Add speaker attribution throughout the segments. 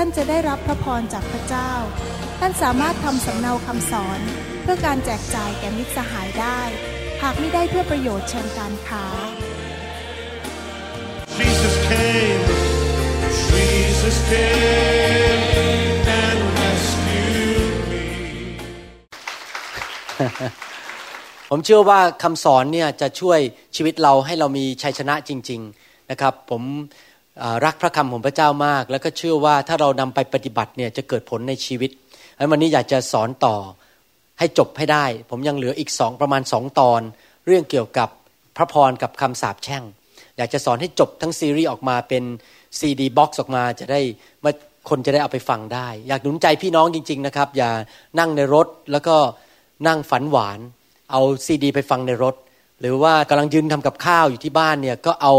Speaker 1: ท่านจะได้รับพระพรจากพระเจ้า ท่านสามารถทำสำเนาคำสอน เพื่อการแจกจ่ายแก่มิตรสหายได้ หากไม่ได้เพื่อประโยชน์เชิงการค้า
Speaker 2: Jesus came, Jesus came and rescued me.
Speaker 3: ผมเชื่อว่าคำสอนเนี่ยจะช่วยชีวิตเราให้เรามีชัยชนะจริง ๆนะครับ ผมอ่า รักพระคำของพระเจ้ามาก แล้วก็เชื่อว่าถ้าเรานำไปปฏิบัติเนี่ยจะเกิดผลในชีวิตดังนั้นวันนี้อยากจะสอนต่อให้จบให้ได้ ผมยังเหลืออีกสองประมาณสองตอน เรื่องเกี่ยวกับพระพรกับคำสาปแช่ง อยากจะสอนให้จบทั้งซีรีส์ออกมาเป็นซีดี box ออกมาจะได้มาคนจะได้เอาไปฟังได้ อยากหนุนใจพี่น้องจริง ๆนะครับ อย่านั่งในรถแล้วก็นั่งฝันหวาน เอาซีดี ไปฟังในรถ หรือว่ากำลังยืนทำกับข้าวอยู่ที่บ้านเนี่ยก็เอา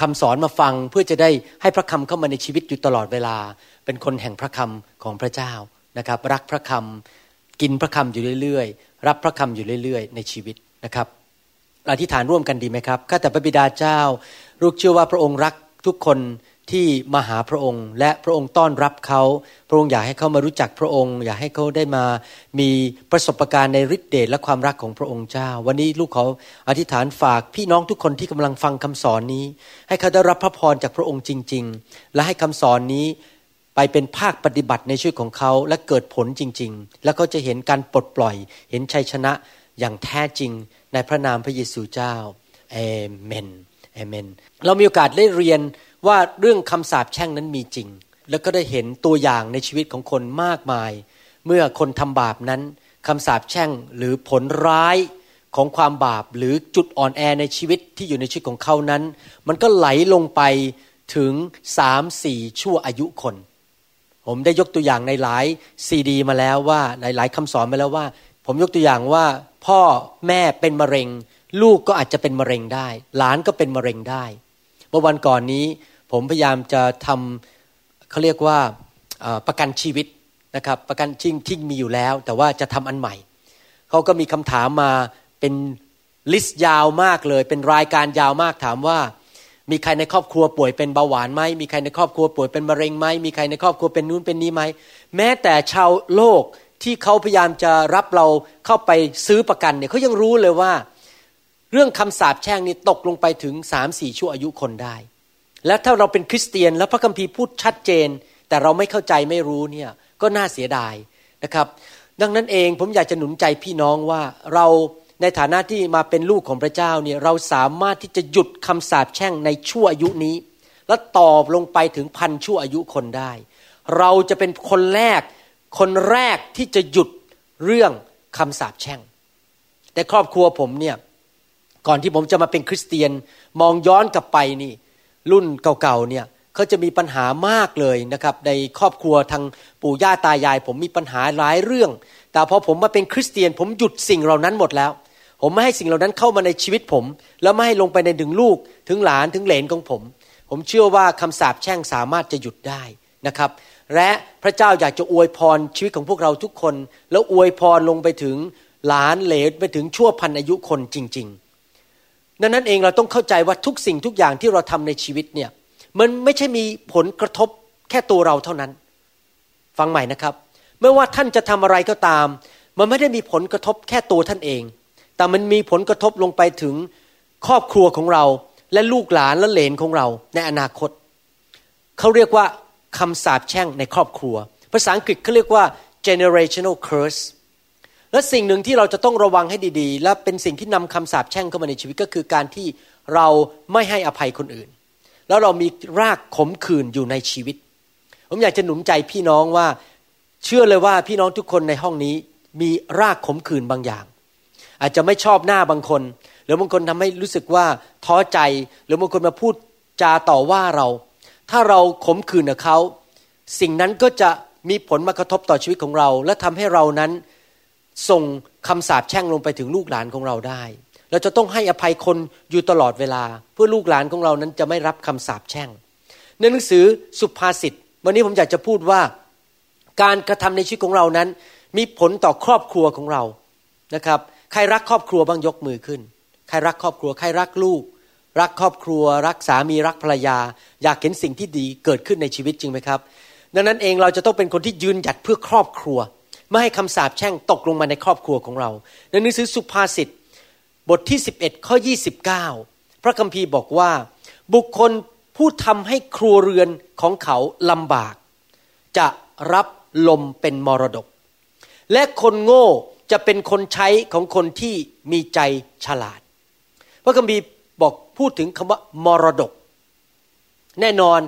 Speaker 3: คำสอนมาฟังเพื่อจะได้ให้พระคำเข้ามาในชีวิตอยู่ตลอดเวลา เป็นคนแห่งพระคำของพระเจ้านะครับ รักพระคำกินพระคำอยู่เรื่อยๆ รับพระคำอยู่เรื่อยๆ ในชีวิตนะครับอธิษฐานร่วมกันดีไหมครับข้าแต่พระบิดาเจ้า ลูกเชื่อว่าพระองค์รักทุกคน ที่มาหาพระองค์ และพระองค์ต้อนรับเขา พระองค์อยากให้เขามารู้จักพระองค์ อยากให้เขาได้มามีประสบการณ์ในฤทธิเดชและความรักของพระองค์เจ้า วันนี้ลูกเขาอธิษฐานฝากพี่น้องทุกคนที่กำลังฟังคำสอนนี้ ให้เขาได้รับพระพรจากพระองค์จริง ๆ และให้คำสอนนี้ไปเป็นภาคปฏิบัติในชีวิตของเขาและเกิดผลจริง ๆ แล้วเขาจะเห็นการปลดปล่อย เห็นชัยชนะอย่างแท้จริงในพระนามพระเยซูเจ้าเอเมนเอเมน เรามีโอกาสได้เรียน ว่าเรื่องคำสาปแช่งนั้นมีจริง แล้วก็ได้เห็นตัวอย่างในชีวิตของคนมากมาย เมื่อคนทำบาปนั้นคำสาปแช่งหรือผลร้ายของความบาปหรือจุดอ่อนแอในชีวิตที่อยู่ในชีวิตของเขานั้น มันก็ไหลลงไปถึงสามสี่ชั่วอายุคน ผมได้ยกตัวอย่างในหลายซีดี มาแล้วว่าหลาย ๆคำสอนมาแล้วว่า ผมยกตัวอย่างว่าพ่อแม่เป็นมะเร็ง ลูกก็อาจจะเป็นมะเร็งได้ หลานก็เป็นมะเร็งได้เมื่อวันก่อนนี้ ผมพยายามจะทำเขาเรียกว่าประกันชีวิตนะครับประกันที่ที่มีอยู่แล้ว แต่ว่าจะทำอันใหม่เขาก็มีคำถามมาเป็นลิสต์ยาวมากเลย เป็นรายการยาวมากถามว่า มีใครในครอบครัวป่วยเป็นเบาหวานไหมมีใครในครอบครัวป่วยเป็นมะเร็งไหมมีใครในครอบครัวเป็นนู้นเป็นนี้ไหมแม้แต่ชาวโลกที่เขาพยายามจะรับเราเข้าไปซื้อประกันเนี่ยเขายังรู้เลยว่า เรื่องคำสาปแช่งนี่ตกลงไปถึงสามสี่ชั่วอายุคนได้ แล้วถ้าเราเป็นคริสเตียนแล้วพระคัมภีร์พูดชัดเจน แต่เราไม่เข้าใจไม่รู้เนี่ยก็น่าเสียดายนะครับ ดังนั้นเองผมอยากจะหนุนใจพี่น้องว่าเราในฐานะที่มาเป็นลูกของพระเจ้าเนี่ยเราสามารถที่จะหยุดคำสาปแช่งในชั่วอายุนี้ แล้วตอบลงไปถึงพันชั่วอายุคนได้ เราจะเป็นคนแรกคนแรกที่จะหยุดเรื่องคำสาปแช่งในครอบครัวผมเนี่ยก่อนที่ผมจะมาเป็นคริสเตียนมองย้อนกลับไปนี่ รุ่นเก่าๆเนี่ยเขาจะมีปัญหามากเลยนะครับ ในครอบครัวทางปู่ย่าตายาย ผมมีปัญหาหลายเรื่อง แต่พอผมมาเป็นคริสเตียน ผมหยุดสิ่งเหล่านั้นหมดแล้ว ผมไม่ให้สิ่งเหล่านั้นเข้ามาในชีวิตผม แล้วไม่ให้ลงไปในถึงลูกถึงหลานถึงเหลนของผม ผมเชื่อว่าคำสาปแช่งสามารถจะหยุดได้นะครับ และพระเจ้าอยากจะอวยพรชีวิตของพวกเราทุกคน แล้วอวยพรลงไปถึงหลานเหลนไปถึงชั่วพันอายุคนจริง ๆ ดังนั้นเองเราต้องเข้าใจว่าทุกสิ่งทุกอย่างที่เราทำในชีวิตเนี่ยมันไม่ใช่มีผลกระทบแค่ตัวเราเท่านั้น ฟังใหม่นะครับ ไม่ว่าท่านจะทำอะไรก็ตาม มันไม่ได้มีผลกระทบแค่ตัวท่านเอง แต่มันมีผลกระทบลงไปถึงครอบครัวของเรา และลูกหลานและเหลนของเราในอนาคต เขาเรียกว่าคำสาปแช่งในครอบครัว ภาษาอังกฤษเขาเรียกว่า generational curse และสิ่งหนึ่งที่เราจะต้องระวังให้ดีๆ และเป็นสิ่งที่นำคำสาปแช่งเข้ามาในชีวิตก็คือการที่เราไม่ให้อภัยคนอื่น แล้วเรามีรากขมขื่นอยู่ในชีวิต ผมอยากจะหนุนใจพี่น้องว่า เชื่อเลยว่าพี่น้องทุกคนในห้องนี้มีรากขมขื่นบางอย่าง อาจจะไม่ชอบหน้าบางคน หรือบางคนทำให้รู้สึกว่าท้อใจ หรือบางคนมาพูดจาต่อว่าเรา ถ้าเราขมขื่นกับเขา สิ่งนั้นก็จะมีผลมากระทบต่อชีวิตของเรา และทำให้เรานั้น ส่งคำสาปแช่งลงไปถึงลูกหลานของเราได้ เราจะต้องให้อภัยคนอยู่ตลอดเวลา เพื่อลูกหลานของเรานั้นจะไม่รับคำสาปแช่ง ในหนังสือสุภาษิตวันนี้ผมอยากจะพูดว่าการกระทำในชีวิตของเรานั้น มีผลต่อครอบครัวของเรานะครับ ใครรักครอบครัวบ้างยกมือขึ้น ใครรักครอบครัว ใครรักลูก รักครอบครัว รักสามีรักภรรยา อยากเห็นสิ่งที่ดีเกิดขึ้นในชีวิตจริงไหมครับ ดังนั้นเองเราจะต้องเป็นคนที่ยืนหยัดเพื่อครอบครัว ไม่ให้คำสาปแช่งตกลงมาในครอบครัวของเรา ในหนังสือสุภาษิตบทที่ 11 ข้อ 29 พระคัมภีร์บอกว่า บุคคลผู้ทำให้ครัวเรือนของเขาลำบาก จะรับลมเป็นมรดก และคนโง่จะเป็นคนใช้ของคนที่มีใจฉลาด พระคัมภีร์บอกพูดถึงคำว่ามรดก แน่นอน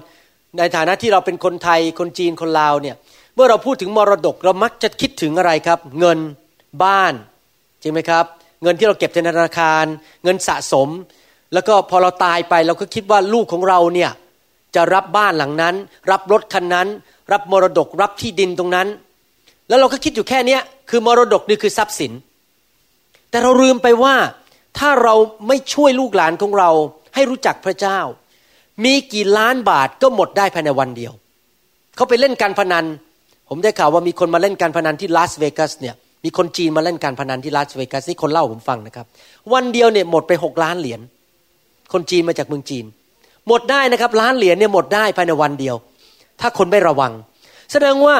Speaker 3: ในฐานะที่เราเป็นคนไทยคนจีนคนลาวเนี่ย เมื่อเราพูดถึงมรดกเรามักจะคิดถึงอะไรครับ เงินบ้าน จริงไหมครับ เงินที่เราเก็บในธนาคาร เงินสะสม แล้วก็พอเราตายไปเราก็คิดว่าลูกของเราเนี่ยจะรับบ้านหลังนั้น รับรถคันนั้น รับมรดกรับที่ดินตรงนั้น แล้วเราก็คิดอยู่แค่เนี้ยคือมรดกนี่คือทรัพย์สิน แต่เราลืมไปว่าถ้าเราไม่ช่วยลูกหลานของเราให้รู้จักพระเจ้า มีกี่ล้านบาทก็หมดได้ภายในวันเดียว เขาไปเล่นการพนัน ผมได้ข่าวว่ามีคนมาเล่นการพนันที่ลาสเวกัสเนี่ยมีคนจีนมาเล่นการพนันที่ลาสเวกัสนี่คนเล่าผมฟังนะครับ วันเดียวเนี่ยหมดไปหกล้านเหรียญคนจีนมาจากเมืองจีน หมดได้นะครับล้านเหรียญเนี่ยหมดได้ภายในวันเดียว ถ้าคนไม่ระวัง แสดงว่า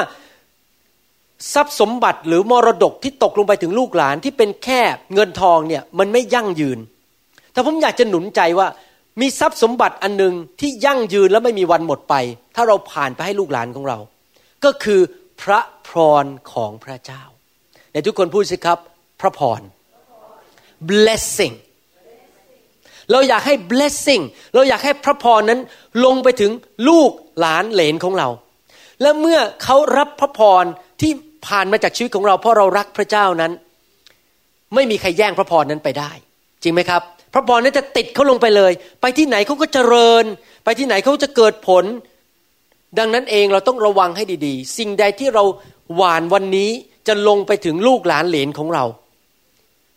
Speaker 3: ทรัพย์สมบัติหรือมรดกที่ตกลงไปถึงลูกหลานที่เป็นแค่เงินทองเนี่ยมันไม่ยั่งยืน แต่ผมอยากจะหนุนใจว่ามีทรัพย์สมบัติอันหนึ่งที่ยั่งยืนและไม่มีวันหมดไป ถ้าเราผ่านไปให้ลูกหลานของเรา ก็คือพระพรของพระเจ้าเดี๋ยวทุกคนพูดสิครับ พระพร blessing เราอยากให้ blessing เราอยากให้พระพรนั้นลงไปถึงลูกหลานเหลนของเรา และเมื่อเขารับพระพรที่ผ่านมาจากชีวิตของเรา เพราะเรารักพระเจ้านั้น ไม่มีใครแย่งพระพรนั้นไปได้ จริงไหมครับ พระพรนั้นจะติดเขาลงไปเลย ไปที่ไหนเขาก็เจริญ ไปที่ไหนเขาจะเกิดผล ดังนั้นเองเราต้องระวังให้ดีๆ สิ่งใดที่เราหวานวันนี้จะลงไปถึงลูกหลานเหลนของเรา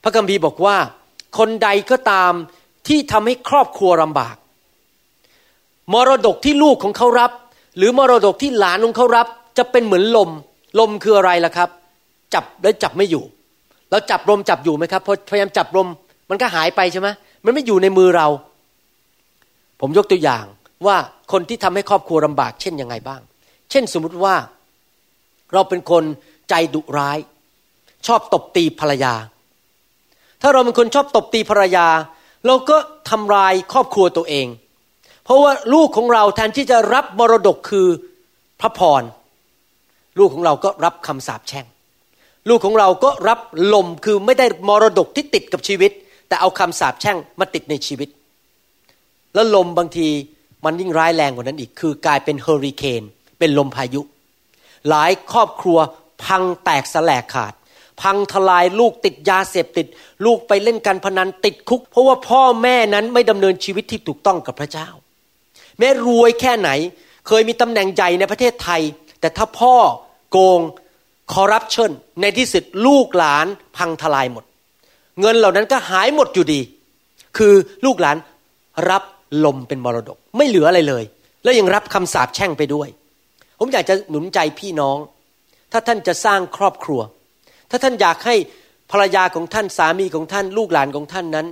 Speaker 3: พระคัมภีร์บอกว่า คนใดก็ตามที่ทำให้ครอบครัวลำบาก มรดกที่ลูกของเขารับ หรือมรดกที่หลานของเขารับ จะเป็นเหมือนลม ลมคืออะไรล่ะครับ จับแล้วจับไม่อยู่ เราจับลมจับอยู่ไหมครับพอพยายามจับลมมันก็หายไปใช่ไหมมันไม่อยู่ในมือเรา ผมยกตัวอย่าง ว่าคนที่ทำให้ครอบครัวลำบากเช่นยังไงบ้าง เช่นสมมุติว่าเราเป็นคนใจดุร้าย ชอบตบตีภรรยา ถ้าเราเป็นคนชอบตบตีภรรยา เราก็ทำลายครอบครัวตัวเอง เพราะว่าลูกของเราแทนที่จะรับมรดกคือพระพร ลูกของเราก็รับคำสาปแช่ง ลูกของเราก็รับลมคือไม่ได้มรดกที่ติดกับชีวิต แต่เอาคำสาปแช่งมาติดในชีวิต แล้วลมบางที มันยิ่งร้ายแรงกว่านั้นอีก คือกลายเป็นเฮอริเคนเป็นลมพายุ หลายครอบครัวพังแตกสลายขาด พังทลายลูกติดยาเสพติด ลูกไปเล่นการพนันติดคุก เพราะว่าพ่อแม่นั้นไม่ดำเนินชีวิตที่ถูกต้องกับพระเจ้า แม้รวยแค่ไหน เคยมีตำแหน่งใหญ่ในประเทศไทย แต่ถ้าพ่อโกงคอร์รัปชันในที่สุดลูกหลานพังทลายหมด เงินเหล่านั้นก็หายหมดอยู่ดี คือลูกหลานรับลมเป็นมรดก ไม่เหลืออะไรเลย แล้วยังรับคำสาปแช่งไปด้วย ผมอยากจะหนุนใจพี่น้อง ถ้าท่านจะสร้างครอบครัว ถ้าท่านอยากให้ภรรยาของท่านสามีของท่านลูกหลานของท่านนั้น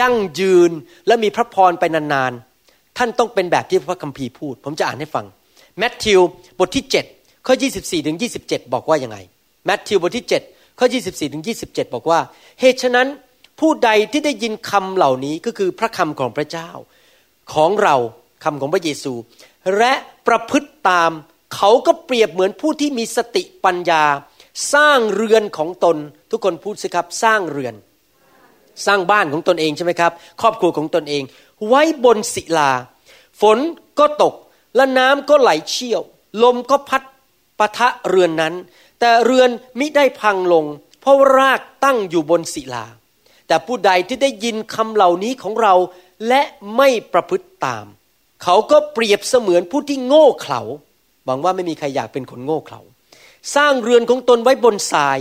Speaker 3: ยั่งยืนและมีพระพรไปนานๆ ท่านต้องเป็นแบบที่พระคัมภีร์พูด ผมจะอ่านให้ฟังแมทธิวบทที่7ข้อ24ถึง27 บอกว่ายังไงแมทธิวบทที่7ข้อ24ถึง27 บอกว่า เหตุฉะนั้นผู้ใดที่ได้ยินคำเหล่านี้ก็คือพระคำของพระเจ้า ของเรา คำของพระเยซู และประพฤติตามเขาก็เปรียบเหมือนผู้ที่มีสติปัญญา สร้างเรือนของตน ทุกคนพูดสิครับสร้างเรือน สร้างบ้านของตนเองใช่ไหมครับ ครอบครัวของตนเอง ไว้บนศิลา ฝนก็ตกและน้ำก็ไหลเชี่ยว ลมก็พัดปะทะเรือนนั้น แต่เรือนมิได้พังลง เพราะรากตั้งอยู่บนศิลา แต่ผู้ใดที่ได้ยินคำเหล่านี้ของเราและไม่ประพฤติตาม เขาก็เปรียบเสมือนผู้ที่โง่เขลาหวังว่าไม่มีใครอยากเป็นคนโง่เขลาสร้างเรือนของตนไว้บนทราย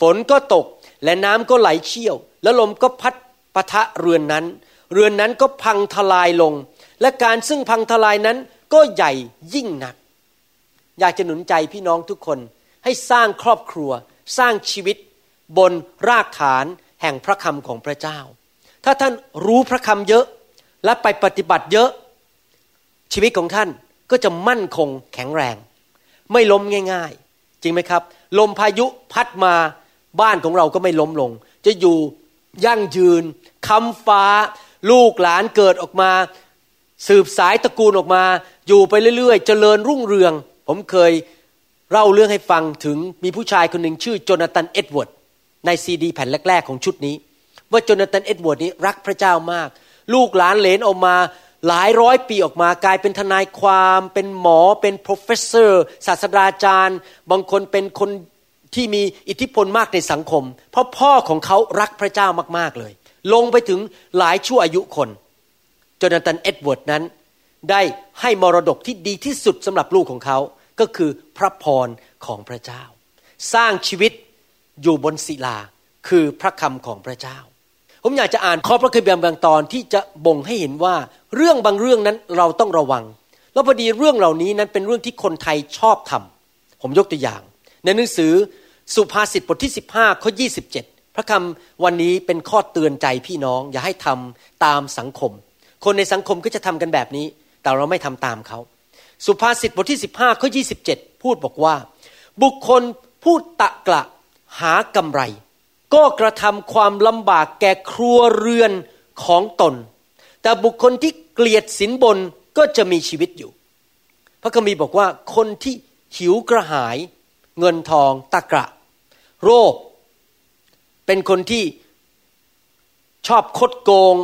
Speaker 3: ฝนก็ตกและน้ำก็ไหลเชี่ยว และลมก็พัดปะทะเรือนนั้น เรือนนั้นก็พังทลายลง และการซึ่งพังทลายนั้นก็ใหญ่ยิ่งหนัก อยากจะหนุนใจพี่น้องทุกคน ให้สร้างครอบครัว สร้างชีวิต บนรากฐานแห่งพระคำของพระเจ้า ถ้าท่านรู้พระคำเยอะและไปปฏิบัติเยอะ ชีวิตของท่านก็จะมั่นคงแข็งแรง ไม่ล้มง่าย ๆ จริงไหมครับ ลมพายุพัดมาบ้านของเราก็ไม่ล้มลง จะอยู่ยั่งยืนค้ำฟ้า ลูกหลานเกิดออกมา สืบสายตระกูลออกมา อยู่ไปเรื่อยๆ เจริญรุ่งเรือง ผมเคยเล่าเรื่องให้ฟังถึงมีผู้ชายคนหนึ่งชื่อโจนาธานเอ็ดเวิร์ดในซีดีแผ่นแรก ๆ ของชุดนี้ ว่าโจนาธานเอ็ดเวิร์ดนี้รักพระเจ้ามาก ลูกหลานเหลนออกมา หลายร้อยปีออกมากลายเป็นทนายความเป็นหมอเป็น professor ศาสตราจารย์ บางคนเป็นคนที่มีอิทธิพลมากในสังคม เพราะพ่อของเขารักพระเจ้ามากๆเลย ลงไปถึงหลายชั่วอายุคนจนาธานเอ็ดเวิร์ดนั้น ได้ให้มรดกที่ดีที่สุดสำหรับลูกของเขา ก็คือพระพรของพระเจ้า สร้างชีวิตอยู่บนศิลาคือพระคำของพระเจ้า ผมอยากจะอ่านข้อพระคัมภีร์บางตอนที่จะบ่งให้เห็นว่า เรื่องบางเรื่องนั้นเราต้องระวัง แล้วพอดีเรื่องเหล่านี้นั้นเป็นเรื่องที่คนไทยชอบทำผมยกตัวอย่าง ในหนังสือสุภาษิตบทที่ 15ข้อ27 พระคำวันนี้เป็นข้อเตือนใจพี่น้อง อย่าให้ทำตามสังคม คนในสังคมก็จะทำกันแบบนี้ แต่เราไม่ทำตามเขา สุภาษิตบทที่ 15ข้อ27 พูดบอกว่า บุคคลพูดตะกละหากำไร ก็กระทำความลำบากแก่ครัวเรือนของตน แต่บุคคลที่เกลียดสินบนก็จะมีชีวิตอยู่ พระคัมภีร์บอกว่าคนที่หิวกระหาย เงินทองตะกระ โรค เป็นคนที่ชอบคดโกง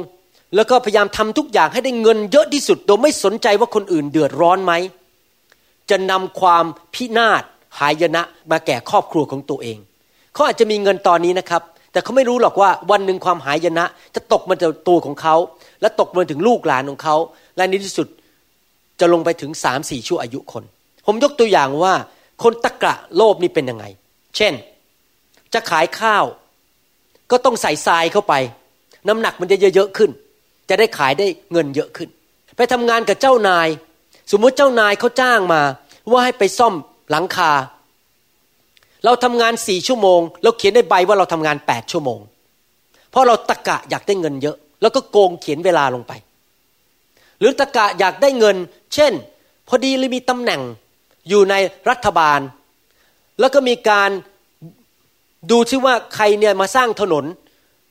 Speaker 3: แล้วก็พยายามทำทุกอย่างให้ได้เงินเยอะที่สุด โดยไม่สนใจว่าคนอื่นเดือดร้อนไหม จะนำความพินาศหายนะมาแก่ครอบครัวของตัวเอง เขาอาจจะมีเงินตอนนี้นะครับ แต่เขาไม่รู้หรอกว่าวันหนึ่งความหายนะ จะตกมาจากตัวของเขา และตกมาถึงลูกหลานของเขาและในที่สุดจะลงไปถึงสามสี่ชั่วอายุคน ผมยกตัวอย่างว่า คนตะกะโลภนี่เป็นยังไง เช่น จะขายข้าว ก็ต้องใส่ทรายเข้าไป น้ำหนักมันจะเยอะๆขึ้น จะได้ขายได้เงินเยอะขึ้น ไปทำงานกับเจ้านาย สมมติเจ้านายเขาจ้างมา ว่าให้ไปซ่อมหลังคา เราทำงานสี่ชั่วโมง เราเขียนในใบว่าเราทำงานแปดชั่วโมง เพราะเราตะกะอยากได้เงินเยอะ แล้วก็โกงเขียนเวลาลงไป หรือตะกะอยากได้เงิน เช่น พอดีเลยมีตำแหน่งอยู่ในรัฐบาล แล้วก็มีการดูซิว่าใครเนี่ยมาสร้างถนน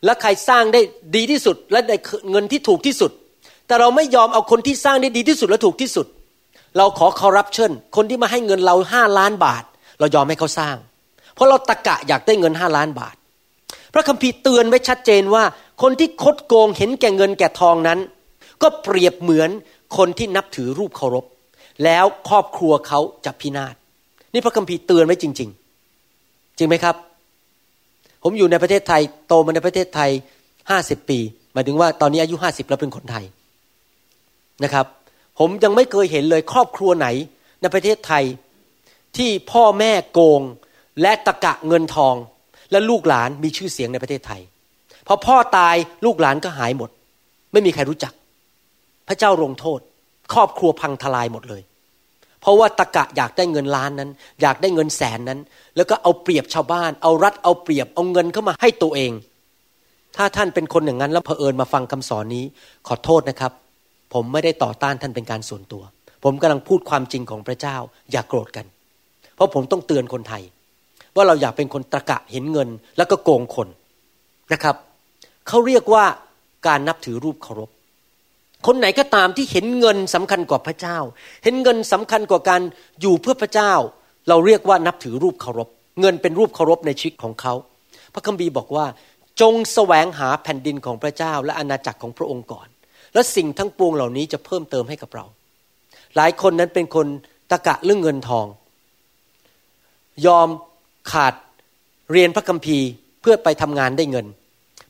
Speaker 3: และใครสร้างได้ดีที่สุด และได้เงินที่ถูกที่สุด แต่เราไม่ยอมเอาคนที่สร้างได้ดีที่สุดและถูกที่สุด เราขอคอร์รัปชันคนที่มาให้เงินเราห้าล้านบาท เรายอมให้เขาสร้าง เพราะเราตะกะอยากได้เงินห้าล้านบาท พระคัมภีร์เตือนไว้ชัดเจนว่า คนที่คดโกงเห็นแก่เงินแก่ทองนั้น ก็เปรียบเหมือนคนที่นับถือรูปเคารพ แล้วครอบครัวเขาจะพินาศนี่พระคัมภีร์เตือนไว้จริง ๆ จริงไหมครับ ผมอยู่ในประเทศไทยโตมาในประเทศไทยห้าสิบปีหมายถึงว่าตอนนี้อายุห้าสิบแล้วเป็นคนไทยนะครับ ผมยังไม่เคยเห็นเลยครอบครัวไหนในประเทศไทยที่พ่อแม่โกง และตะกะเงินทอง และลูกหลานมีชื่อเสียงในประเทศไทยพอพ่อตายลูกหลานก็หายหมด ไม่มีใครรู้จัก พระเจ้าลงโทษ ครอบครัวพังทลายหมดเลย เพราะว่าตะกะอยากได้เงินล้านนั้น อยากได้เงินแสนนั้น แล้วก็เอาเปรียบชาวบ้าน เอารัดเอาเปรียบเอาเงินเข้ามาให้ตัวเอง ถ้าท่านเป็นคนอย่างนั้นแล้วเผอิญมาฟังคำสอนนี้ ขอโทษนะครับ ผมไม่ได้ต่อต้านท่านเป็นการส่วนตัว ผมกำลังพูดความจริงของพระเจ้า อย่ากโกรธกัน เพราะผมต้องเตือนคนไทย ว่าเราอยากเป็นคนตะกะเห็นเงิน แล้วก็โกงคนนะครับเขาเรียกว่าการนับถือรูปเคารพ คนไหนก็ตามที่เห็นเงินสำคัญกว่าพระเจ้า เห็นเงินสำคัญกว่าการอยู่เพื่อพระเจ้า เราเรียกว่านับถือรูปเคารพ เงินเป็นรูปเคารพในชีวิตของเขา พระคัมภีร์บอกว่า จงแสวงหาแผ่นดินของพระเจ้า และอาณาจักรของพระองค์ก่อน และสิ่งทั้งปวงเหล่านี้จะเพิ่มเติมให้กับเรา หลายคนนั้นเป็นคนตะกะเรื่องเงินทอง ยอม ขาดเรียนพระคัมภีร์เพื่อไปทำงานได้เงิน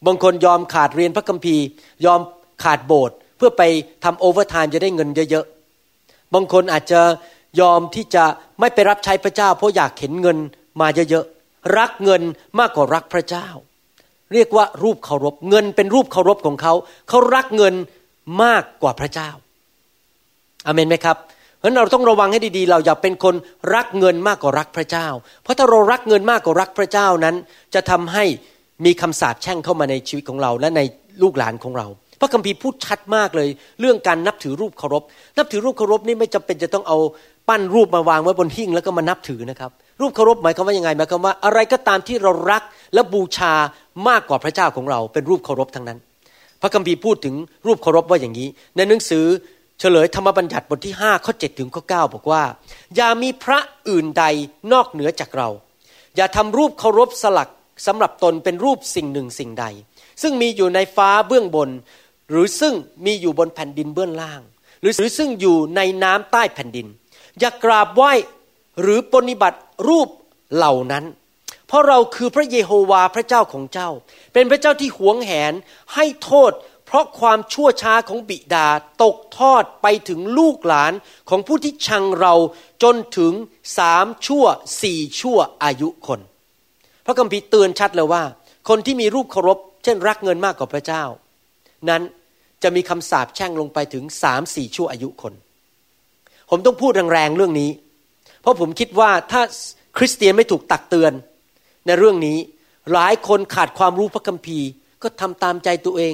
Speaker 3: บางคนยอมขาดเรียนพระคัมภีร์ ยอมขาดโบสถ์เพื่อไปทำโอเวอร์ไทม์จะได้เงินเยอะๆ บางคนอาจจะยอมที่จะไม่ไปรับใช้พระเจ้า เพราะอยากเห็นเงินมาเยอะๆ รักเงินมากกว่ารักพระเจ้า เรียกว่ารูปเคารพ เงินเป็นรูปเคารพของเขา เขารักเงินมากกว่าพระเจ้าอเมนไหมครับ เราะเราต้องระวังให้ดีๆ เราอย่าเป็นคนรักเงินมากกว่ารักพระเจ้า เพราะถ้าเรารักเงินมากกว่ารักพระเจ้านั้น จะทำให้มีคำสาปแช่งเข้ามาในชีวิตของเราและในลูกหลานของเรา พระคัมภีร์พูดชัดมากเลย เรื่องการนับถือรูปเคารพ นับถือรูปเคารพนี่ไม่จำเป็นจะต้องเอาปั้นรูปมาวางไว้บนหิ้งแล้วก็มานับถือนะครับ รูปเคารพหมายความว่ายังไงหมายความว่าอะไรก็ตามที่เรารักและบูชามากกว่าพระเจ้าของเรา เป็นรูปเคารพทั้งนั้น พระคัมภีร์พูดถึงรูปเคารพว่าอย่างนี้ ในหนังสือ เฉลยธรรมบัญญัติบทที่5ข้อ7ถึงข้อ9บอกว่า อย่ามีพระอื่นใดนอกเหนือจากเรา อย่าทำรูปเคารพสลักสำหรับตนเป็นรูปสิ่งหนึ่งสิ่งใด ซึ่งมีอยู่ในฟ้าเบื้องบน หรือซึ่งมีอยู่บนแผ่นดินเบื้องล่าง หรือหรือซึ่งอยู่ในน้ำใต้แผ่นดิน อย่ากราบไหว้หรือปฏิบัติรูปเหล่านั้น เพราะเราคือพระเยโฮวาพระเจ้าของเจ้า เป็นพระเจ้าที่หวงแหนให้โทษ ราะความชั่วช้าของบิดาตกทอดไปถึงลูกหลานของผู้ที่ชังเราจนถึงสามชั่วสี่ชั่วอายุคน พระคัมภีร์เตือนชัดเลยว่า คนที่มีรูปเคารพ เช่นรักเงินมากกว่าพระเจ้า นั้นจะมีคำสาปแช่งลงไปถึงสามสี่ชั่วอายุคน ผมต้องพูดแรงๆเรื่องนี้ เพราะผมคิดว่าถ้าคริสเตียนไม่ถูกตักเตือน ในเรื่องนี้หลายคนขาดความรู้พระคัมภีร์ก็ทำตามใจตัวเอง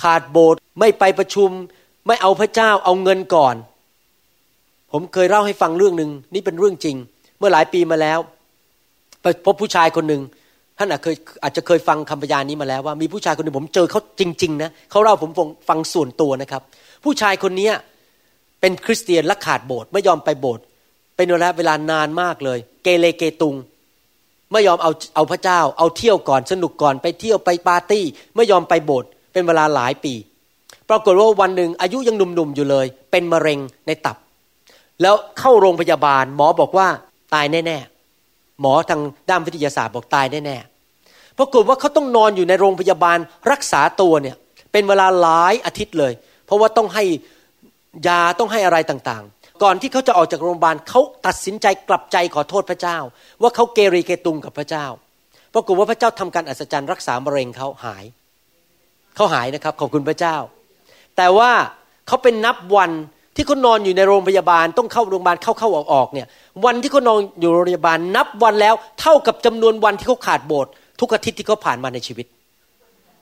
Speaker 3: ขาดโบสถ์ไม่ไปประชุม ไม่เอาพระเจ้าเอาเงินก่อน ผมเคยเล่าให้ฟังเรื่องหนึ่งนี่เป็นเรื่องจริง เมื่อหลายปีมาแล้วไปพบผู้ชายคนหนึ่งท่านอาจเคยอาจจะเคยฟังคำพยานนี้มาแล้วว่ามีผู้ชายคนหนึ่งผมเจอเขาจริงๆนะเขาเล่าผมฟังส่วนตัวนะครับ ผู้ชายคนนี้เป็นคริสเตียนและขาดโบสถ์ไม่ยอมไปโบสถ์เป็นเวลาเวลานานมากเลย เกเรเกตุงไม่ยอมเอาเอาพระเจ้า เอาเที่ยวก่อนสนุกก่อนไปเที่ยวไปปาร์ตี้ ไม่ยอมไปโบสถ์ เป็นเวลาหลายปี ปรากฏว่าวันหนึ่งอายุยังหนุ่มๆอยู่เลย เป็นมะเร็งในตับ แล้วเข้าโรงพยาบาล หมอบอกว่าตายแน่ๆหมอทางด้านวิทยาศาสตร์บอกตายแน่ๆปรากฏว่าเขาต้องนอนอยู่ในโรงพยาบาลรักษาตัวเนี่ยเป็นเวลาหลายอาทิตย์เลย เพราะว่าต้องให้ยาต้องให้อะไรต่างๆ ก่อนที่เขาจะออกจากโรงพยาบาลเขาตัดสินใจกลับใจขอโทษพระเจ้า ว่าเขาเกเรเกตุงกับพระเจ้าปรากฏว่าพระเจ้าทำการอัศจรรย์รักษามะเร็งเขาหาย เขาหายนะครับ ขอบคุณพระเจ้า แต่ว่าเขาเป็นนับวันที่เขานอนอยู่ในโรงพยาบาลต้องเข้าโรงพยาบาลเข้าเข้าออกออกเนี่ย วันที่เขานอนอยู่โรงพยาบาลนับวันแล้ว เท่ากับจำนวนวันที่เขาขาดโบสถ์ทุกอาทิตย์ที่เขาผ่านมาในชีวิต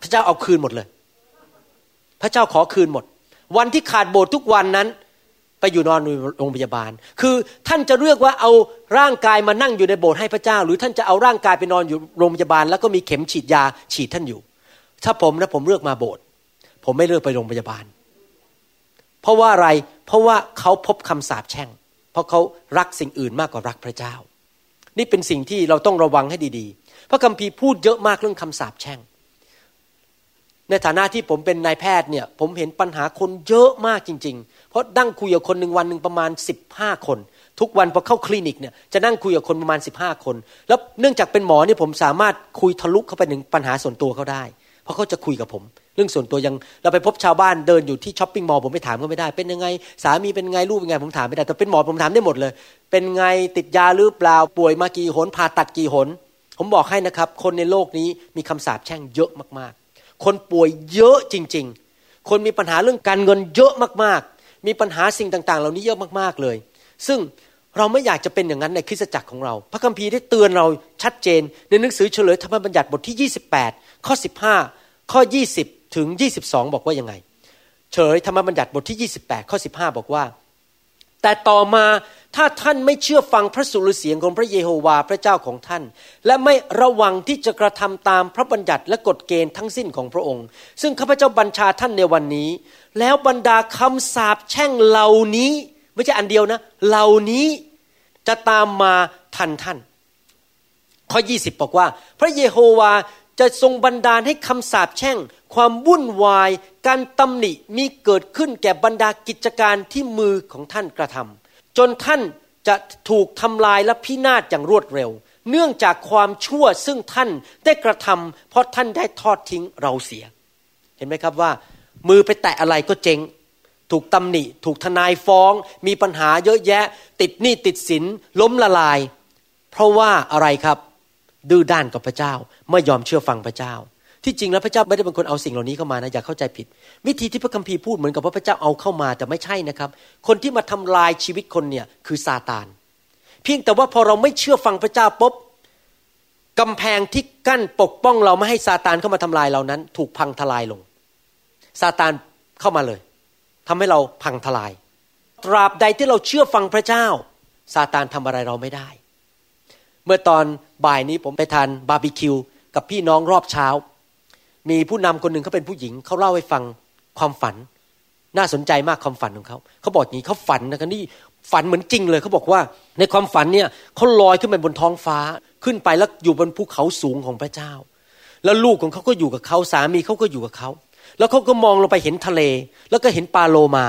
Speaker 3: พระเจ้าเอาคืนหมดเลย พระเจ้าขอคืนหมด วันที่ขาดโบสถ์ทุกวันนั้นไปอยู่นอนในโรงพยาบาล คือท่านจะเลือกว่าเอาร่างกายมานั่งอยู่ในโบสถ์ให้พระเจ้า หรือท่านจะเอาร่างกายไปนอนอยู่โรงพยาบาล แล้วก็มีเข็มฉีดยาฉีดท่านอยู่ ถ้าผมนะผมเลือกมาโบสถ์ผมไม่เลือกไปโรงพยาบาล เพราะว่าอะไรเพราะว่าเขาพบคำสาปแช่ง เพราะเขารักสิ่งอื่นมากกว่ารักพระเจ้า นี่เป็นสิ่งที่เราต้องระวังให้ดีๆ พระคัมภีร์พูดเยอะมากเรื่องคำสาปแช่ง ในฐานะที่ผมเป็นนายแพทย์เนี่ย ผมเห็นปัญหาคนเยอะมากจริง ๆ เพราะนั่งคุยกับคนหนึ่งวันหนึ่งประมาณสิบห้าคนทุกวันพอเข้าคลินิกเนี่ยจะนั่งคุยกับคนประมาณสิบห้าคน แล้วเนื่องจากเป็นหมอเนี่ยผมสามารถคุยทะลุเข้าไปถึงปัญหาส่วนตัวเขาได้ เพราะเขาจะคุยกับผม เรื่องส่วนตัวอย่างเราไปพบชาวบ้านเดินอยู่ที่ shopping mall ผมไปถามเขาไม่ได้ เป็นยังไง สามีเป็นไงลูกเป็นไงผมถามไม่ได้ แต่เป็นหมอผมถามได้หมดเลย เป็นไงติดยาหรือเปล่าป่วยมากี่หนผ่าตัดกี่หน ผมบอกให้นะครับ คนในโลกนี้มีคำสาปแช่งเยอะมากๆ คนป่วยเยอะจริง ๆ คนมีปัญหาเรื่องการเงินเยอะมากๆ มีปัญหาสิ่งต่างๆ เหล่านี้เยอะมากๆเลย ซึ่ง เราไม่อยากจะเป็นอย่างนั้นในคริสตจักรของเรา พระคัมภีร์ได้เตือนเราชัดเจน ในหนังสือเฉลยธรรมบัญญัติบทที่ 28 ข้อ 15 ข้อ 20 ถึง 22 บอกว่ายังไง เฉลยธรรมบัญญัติบทที่ 28 ข้อ 15 บอกว่า แต่ต่อมาถ้าท่านไม่เชื่อฟังพระสุรเสียงของพระเยโฮวาห์พระเจ้าของท่าน และไม่ระวังที่จะกระทำตามพระบัญญัติและกฎเกณฑ์ทั้งสิ้นของพระองค์ ซึ่งข้าพเจ้าบัญชาท่านในวันนี้ แล้วบรรดาคำสาปแช่งเหล่านี้ ไม่ใช่อันเดียวนะ เหล่านี้จะตามมาทันท่าน ข้อ 20 บอกว่า พระเยโฮวาจะทรงบันดาลให้คำสาปแช่ง ความวุ่นวาย การตำหนิมีเกิดขึ้นแก่บรรดากิจการที่มือของท่านกระทำจนท่านจะถูกทำลายและพินาศอย่างรวดเร็ว เนื่องจากความชั่วซึ่งท่านได้กระทำเพราะท่านได้ทอดทิ้งเราเสีย เห็นไหมครับว่า มือไปแตะอะไรก็เจ๊ง ถูกตำหนิ ถูกทนายฟ้อง มีปัญหาเยอะแยะ ติดหนี้ติดสิน ล้มละลาย เพราะว่าอะไรครับ ดื้อด้านกับพระเจ้า ไม่ยอมเชื่อฟังพระเจ้า ที่จริงแล้วพระเจ้าไม่ได้เป็นคนเอาสิ่งเหล่านี้เข้ามานะอย่าเข้าใจผิด วิธีที่พระคัมภีร์พูดเหมือนกับว่าพระเจ้าเอาเข้ามาแต่ไม่ใช่นะครับ คนที่มาทำลายชีวิตคนเนี่ยคือซาตาน เพียงแต่ว่าพอเราไม่เชื่อฟังพระเจ้าปุ๊บกำแพงที่กั้นปกป้องเราไม่ให้ซาตานเข้ามาทำลายเรานั้น ถูกพังทลายลงซาตานเข้ามาเลย ทำให้เราพังทลาย ตราบใดที่เราเชื่อฟังพระเจ้าซาตานทำอะไรเราไม่ได้ เมื่อตอนบ่ายนี้ผมไปทานบาร์บีคิวกับพี่น้องรอบเช้า มีผู้นำคนหนึ่งเขาเป็นผู้หญิงเขาเล่าให้ฟังความฝัน น่าสนใจมากความฝันของเขาเขาบอกอย่างนี้เขาฝันนะครับนี่ฝันเหมือนจริงเลยเขาบอกว่า ในความฝันเนี่ยเขาลอยขึ้นไปบนท้องฟ้าขึ้นไปแล้วอยู่บนภูเขาสูงของพระเจ้า แล้วลูกของเขาก็อยู่กับเขาสามีเขาก็อยู่กับเขา แล้วเขาก็มองลงไปเห็นทะเล แล้วก็เห็นปลาโลมา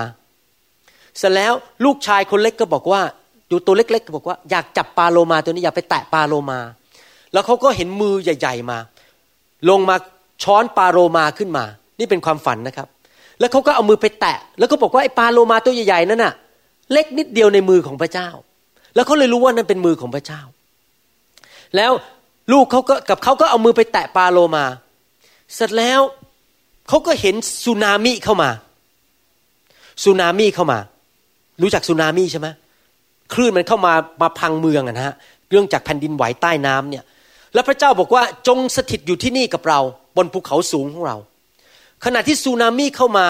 Speaker 3: เสร็จแล้วลูกชายคนเล็กก็บอกว่าอยู่ตัวเล็กๆก็บอกว่าอยากจับปลาโลมาตัวนี้อยากไปแตะปลาโลมา แล้วเขาก็เห็นมือใหญ่ ๆมา ลงมาช้อนปลาโลมาขึ้นมา นี่เป็นความฝันนะครับ แล้วเขาก็เอามือไปแตะ แล้วก็บอกว่าไอ้ปลาโลมาตัวใหญ่ๆนั่นน่ะ เล็กนิดเดียวในมือของพระเจ้า แล้วเขาเลยรู้ว่านั่นเป็นมือของพระเจ้า แล้วลูกเขาก็กับเขาก็เอามือไปแตะปลาโลมา เสร็จแล้ว เขาก็เห็นสึนามิเข้ามาสึนามิเข้ามา รู้จักสึนามิใช่ไหมคลื่นมันเข้ามามาพังเมืองนะฮะเรื่องจากแผ่นดินไหวใต้น้ำเนี่ย แล้วพระเจ้าบอกว่าจงสถิตอยู่ที่นี่กับเราบนภูเขาสูงของเรา ขณะที่สึนามิเข้ามา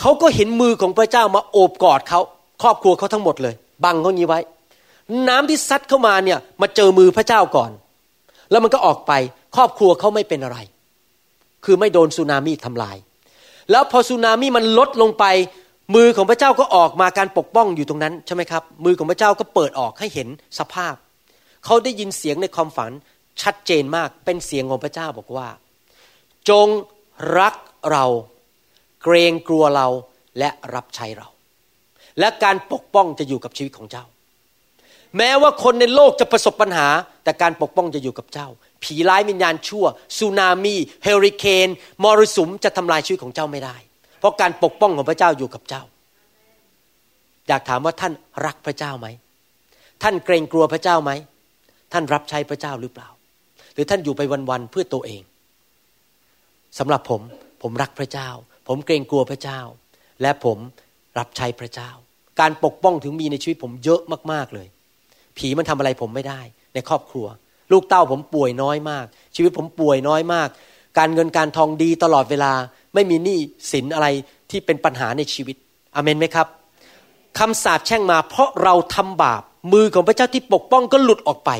Speaker 3: เขาก็เห็นมือของพระเจ้ามาโอบกอดเขาครอบครัวเขาทั้งหมดเลย บังเขานี้ไว้ น้ำที่ซัดเข้ามาเนี่ยมาเจอมือพระเจ้าก่อน แล้วมันก็ออกไปครอบครัวเขาไม่เป็นอะไร คือไม่โดนสึนามิทำลาย แล้วพอสึนามิมันลดลงไป มือของพระเจ้าก็ออกมาการปกป้องอยู่ตรงนั้นใช่ไหมครับ มือของพระเจ้าก็เปิดออกให้เห็นสภาพ เขาได้ยินเสียงในความฝันชัดเจนมากเป็นเสียงของพระเจ้าบอกว่า จงรักเรา เกรงกลัวเราและรับใช้เรา และการปกป้องจะอยู่กับชีวิตของเจ้า แม้ว่าคนในโลกจะประสบปัญหา แต่การปกป้องจะอยู่กับเจ้าผีร้ายวิญญาณชั่วสึนามิเฮอริเคนมรสุมจะทำลายชีวิตของเจ้าไม่ได้ เพราะการปกป้องของพระเจ้าอยู่กับเจ้า อยากถามว่าท่านรักพระเจ้าไหมท่านเกรงกลัวพระเจ้าไหมท่านรับใช้พระเจ้าหรือเปล่า หรือท่านอยู่ไปวันๆเพื่อตัวเองสำหรับผมผมรักพระเจ้า ผมเกรงกลัวพระเจ้า และผมรับใช้พระเจ้า การปกป้องถึงมีในชีวิตผมเยอะมากๆเลย ผีมันทำอะไรผมไม่ได้ ในครอบครัว ลูกเต้าผมป่วยน้อยมาก ชีวิตผมป่วยน้อยมาก การเงินการทองดีตลอดเวลาไม่มีหนี้สินอะไรที่เป็นปัญหาในชีวิตอเมนไหมครับคำสาปแช่งมาเพราะเราทำบาปมือของพระเจ้าที่ปกป้องก็หลุดออกไป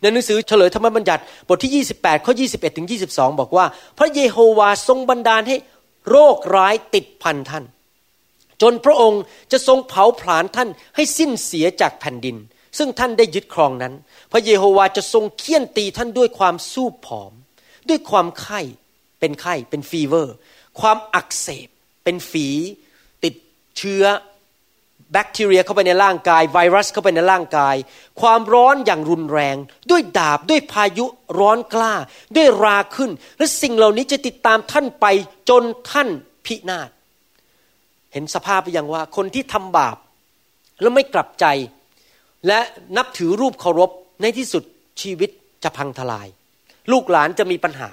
Speaker 3: ในหนังสือเฉลยธรรมบัญญัติบทที่ 28 ข้อ 21 ถึง 22 บอกว่า พระเยโฮวาทรงบันดาลให้โรคร้ายติดพันท่าน จนพระองค์จะทรงเผาผลาญท่านให้สิ้นเสียจากแผ่นดิน ซึ่งท่านได้ยึดครองนั้น พระเยโฮวาจะทรงเคี่ยนตีท่านด้วยความสู้ผอม ด้วยความไข้เป็นไข้เป็นฟีเวอร์ ความอักเสบ เป็นฝีติดเชื้อแบคทีเรียเข้าไปในร่างกาย ไวรัสเข้าไปในร่างกาย ความร้อนอย่างรุนแรง ด้วยดาบด้วยพายุร้อนกล้า ด้วยราขึ้น และสิ่งเหล่านี้จะติดตามท่านไปจนท่านพินาศเห็นสภาพไปอย่างว่าคนที่ทำบาป แล้วไม่กลับใจ และนับถือรูปเคารพในที่สุดชีวิตจะพังทลาย ลูกหลานจะมีปัญหา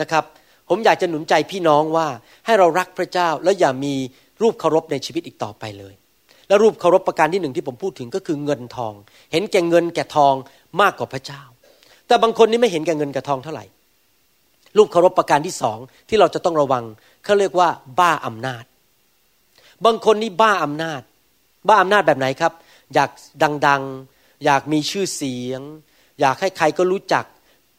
Speaker 3: นะครับ ผมอยากจะหนุนใจพี่น้องว่าให้เรารักพระเจ้าแล้วอย่ามีรูปเคารพในชีวิตอีกต่อไปเลย และรูปเคารพประการที่หนึ่งที่ผมพูดถึงก็คือเงินทอง เห็นแก่เงินแก่ทองมากกว่าพระเจ้า แต่บางคนนี่ไม่เห็นแก่เงินแก่ทองเท่าไหร่ รูปเคารพประการที่สองที่เราจะต้องระวังเขาเรียกว่าบ้าอำนาจ บางคนนี่บ้าอำนาจ บ้าอำนาจแบบไหนครับ อยากดังๆ อยากมีชื่อเสียง อยากให้ใครก็รู้จัก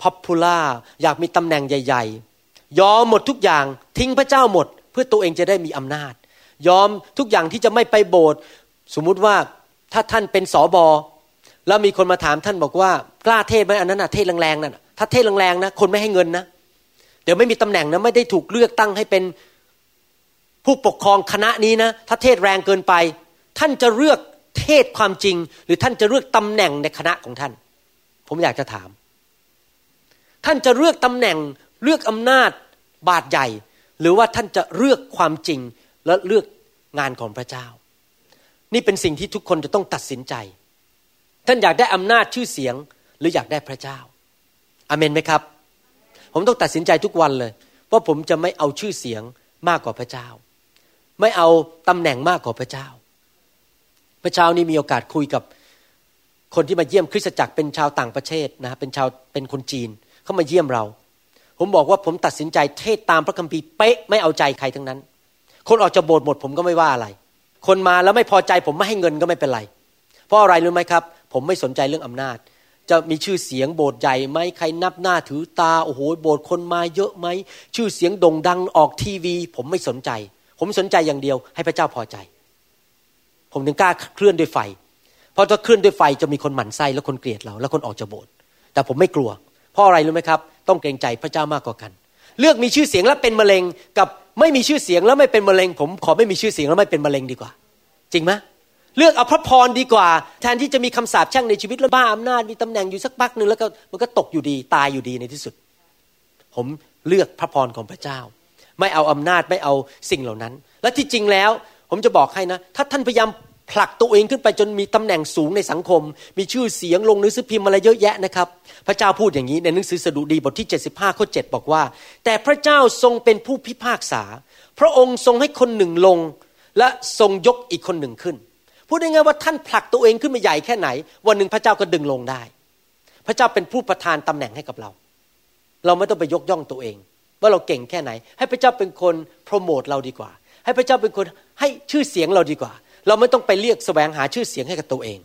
Speaker 3: พับพูล่าอยากมีตำแหน่งใหญ่ๆ ยอมหมดทุกอย่างทิ้งพระเจ้าหมด เพื่อตัวเองจะได้มีอำนาจ ยอมทุกอย่างที่จะไม่ไปโบสถ์สมมุติว่าถ้าท่านเป็นสอบอแล้วมีคนมาถามท่านบอกว่ากล้าเทศไหมอันนั้นนะเทศแรงๆนั่นถ้าเทศแรงๆนะคนไม่ให้เงินนะเดี๋ยวไม่มีตำแหน่งนะไม่ได้ถูกเลือกตั้งให้เป็นผู้ปกครองคณะนี้นะถ้าเทศแรงเกินไป ท่านจะเลือก เทศความจริง หรือท่านจะเลือกตำแหน่งในคณะของท่าน ผมอยากจะถาม ท่านจะเลือกตำแหน่งเลือกอำนาจบาดใหญ่ หรือว่าท่านจะเลือกความจริงและเลือกงานของพระเจ้า นี่เป็นสิ่งที่ทุกคนจะต้องตัดสินใจ ท่านอยากได้อำนาจชื่อเสียง หรืออยากได้พระเจ้าอเมนไหมครับ ผมต้องตัดสินใจทุกวันเลยว่าผมจะไม่เอาชื่อเสียงมากกว่าพระเจ้า ไม่เอาตำแหน่งมากกว่าพระเจ้า พระเจ้านี่มีโอกาสคุยกับคนที่มาเยี่ยมคริสตจักรเป็นชาวต่างประเทศนะเป็นชาวเป็นคนจีนเขามาเยี่ยมเรา ผมบอกว่าผมตัดสินใจเทศตามพระคัมภีร์เป๊ะไม่เอาใจใครทั้งนั้น คนออกจะโบสถ์หมดผมก็ไม่ว่าอะไร คนมาแล้วไม่พอใจผมไม่ให้เงินก็ไม่เป็นไร เพราะอะไรรู้ไหมครับ ผมไม่สนใจเรื่องอำนาจ จะมีชื่อเสียงโบสถ์ใหญ่ไหมใครนับหน้าถือตาโอ้โหโบสถ์คนมาเยอะไหมชื่อเสียงโด่งดังออกทีวี ผมไม่สนใจ ผมสนใจอย่างเดียว ให้พระเจ้าพอใจ ผมถึงกล้าเคลื่อนด้วยไฟ เพราะถ้าเคลื่อนด้วยไฟจะมีคนหมั่นไส้และคนเกลียดเรา และคนออกจากโบสถ์แต่ผมไม่กลัว เพราะอะไรรู้ไหมครับ ต้องเกรงใจพระเจ้ามากกว่ากัน เลือกมีชื่อเสียงและเป็นมะเร็งกับไม่มีชื่อเสียงแล้วไม่เป็นมะเร็ง ผมขอไม่มีชื่อเสียงแล้วไม่เป็นมะเร็งดีกว่า จริงไหมเลือกเอาพระพรดีกว่า แทนที่จะมีคำสาปแช่งในชีวิตแล้วบ้าอำนาจมีตำแหน่งอยู่สักพักหนึ่งแล้วก็มันก็ตกอยู่ดีตายอยู่ดีในที่สุด ผมเลือกพระพรของพระเจ้า ไม่เอาอำนาจไม่เอาสิ่งเหล่านั้น และที่จริงแล้ว ผมจะบอกให้นะ ถ้าท่านพยายามผลักตัวเองขึ้นไปจนมีตำแหน่งสูงในสังคม มีชื่อเสียงลงหนังสือพิมพ์อะไรเยอะแยะนะครับ พระเจ้าพูดอย่างนี้ในหนังสือสดุดีบทที่ 75ข้อ7บอกว่า แต่พระเจ้าทรงเป็นผู้พิพากษา พระองค์ทรงให้คนหนึ่งลง และทรงยกอีกคนหนึ่งขึ้น พูดง่ายๆว่าท่านผลักตัวเองขึ้นมาใหญ่แค่ไหน วันหนึ่งพระเจ้าก็ดึงลงได้ พระเจ้าเป็นผู้ประทานตำแหน่งให้กับเรา เราไม่ต้องไปยกย่องตัวเอง ว่าเราเก่งแค่ไหน ให้พระเจ้าเป็นคนโปรโมทเราดีกว่า ให้พระเจ้าเป็นคนให้ชื่อเสียงเราดีกว่า เราไม่ต้องไปเรียกแสวงหาชื่อเสียงให้กับตัวเอง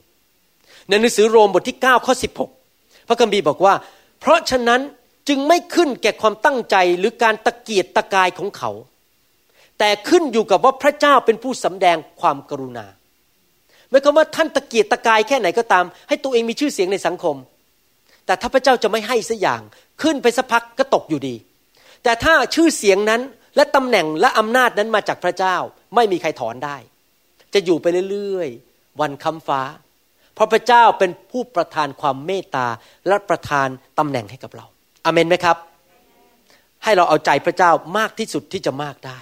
Speaker 3: ในหนังสือโรมบทที่9ข้อ16 พระคัมภีร์บอกว่า เพราะฉะนั้นจึงไม่ขึ้นแก่ความตั้งใจหรือการตะเกียกตะกายของเขา แต่ขึ้นอยู่กับว่าพระเจ้าเป็นผู้สำแดงความกรุณาหมายความว่าท่านตะเกียกตะกายแค่ไหนก็ตาม ให้ตัวเองมีชื่อเสียงในสังคม แต่ถ้าพระเจ้าจะไม่ให้สักอย่าง ขึ้นไปสักพักก็ตกอยู่ดี แต่ถ้าชื่อเสียงนั้น และตำแหน่งและอำนาจนั้นมาจากพระเจ้าไม่มีใครถอนได้ จะอยู่ไปเรื่อยๆ วันคำฟ้า เพราะพระเจ้าเป็นผู้ประทานความเมตตาและประทานตำแหน่งให้กับเราอเมนไหมครับ ให้เราเอาใจพระเจ้ามากที่สุดที่จะมากได้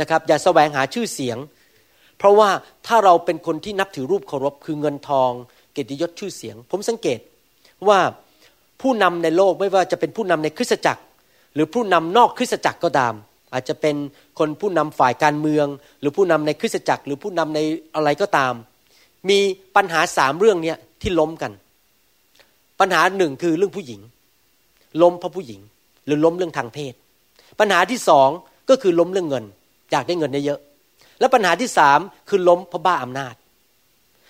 Speaker 3: นะครับ อย่าแสวงหาชื่อเสียง เพราะว่าถ้าเราเป็นคนที่นับถือรูปเคารพคือเงินทอง เกียรติยศชื่อเสียง ผมสังเกตว่าผู้นำในโลกไม่ว่าจะเป็นผู้นำในคริสตจักร หรือผู้นำนอกคริสตจักรก็ตาม อาจจะเป็นคนผู้นำฝ่ายการเมือง หรือผู้นำในคริสตจักร หรือผู้นำในอะไรก็ตาม มีปัญหาสามเรื่องเนี้ที่ล้มกัน ปัญหาหนึ่งคือเรื่องผู้หญิง ล้มเพราะผู้หญิง หรือล้มเรื่องทางเพศ ปัญหาที่สองก็คือล้มเรื่องเงิน อยากได้เงินเยอะๆและปัญหาที่สามคือล้มเพราะบ้าอำนาจ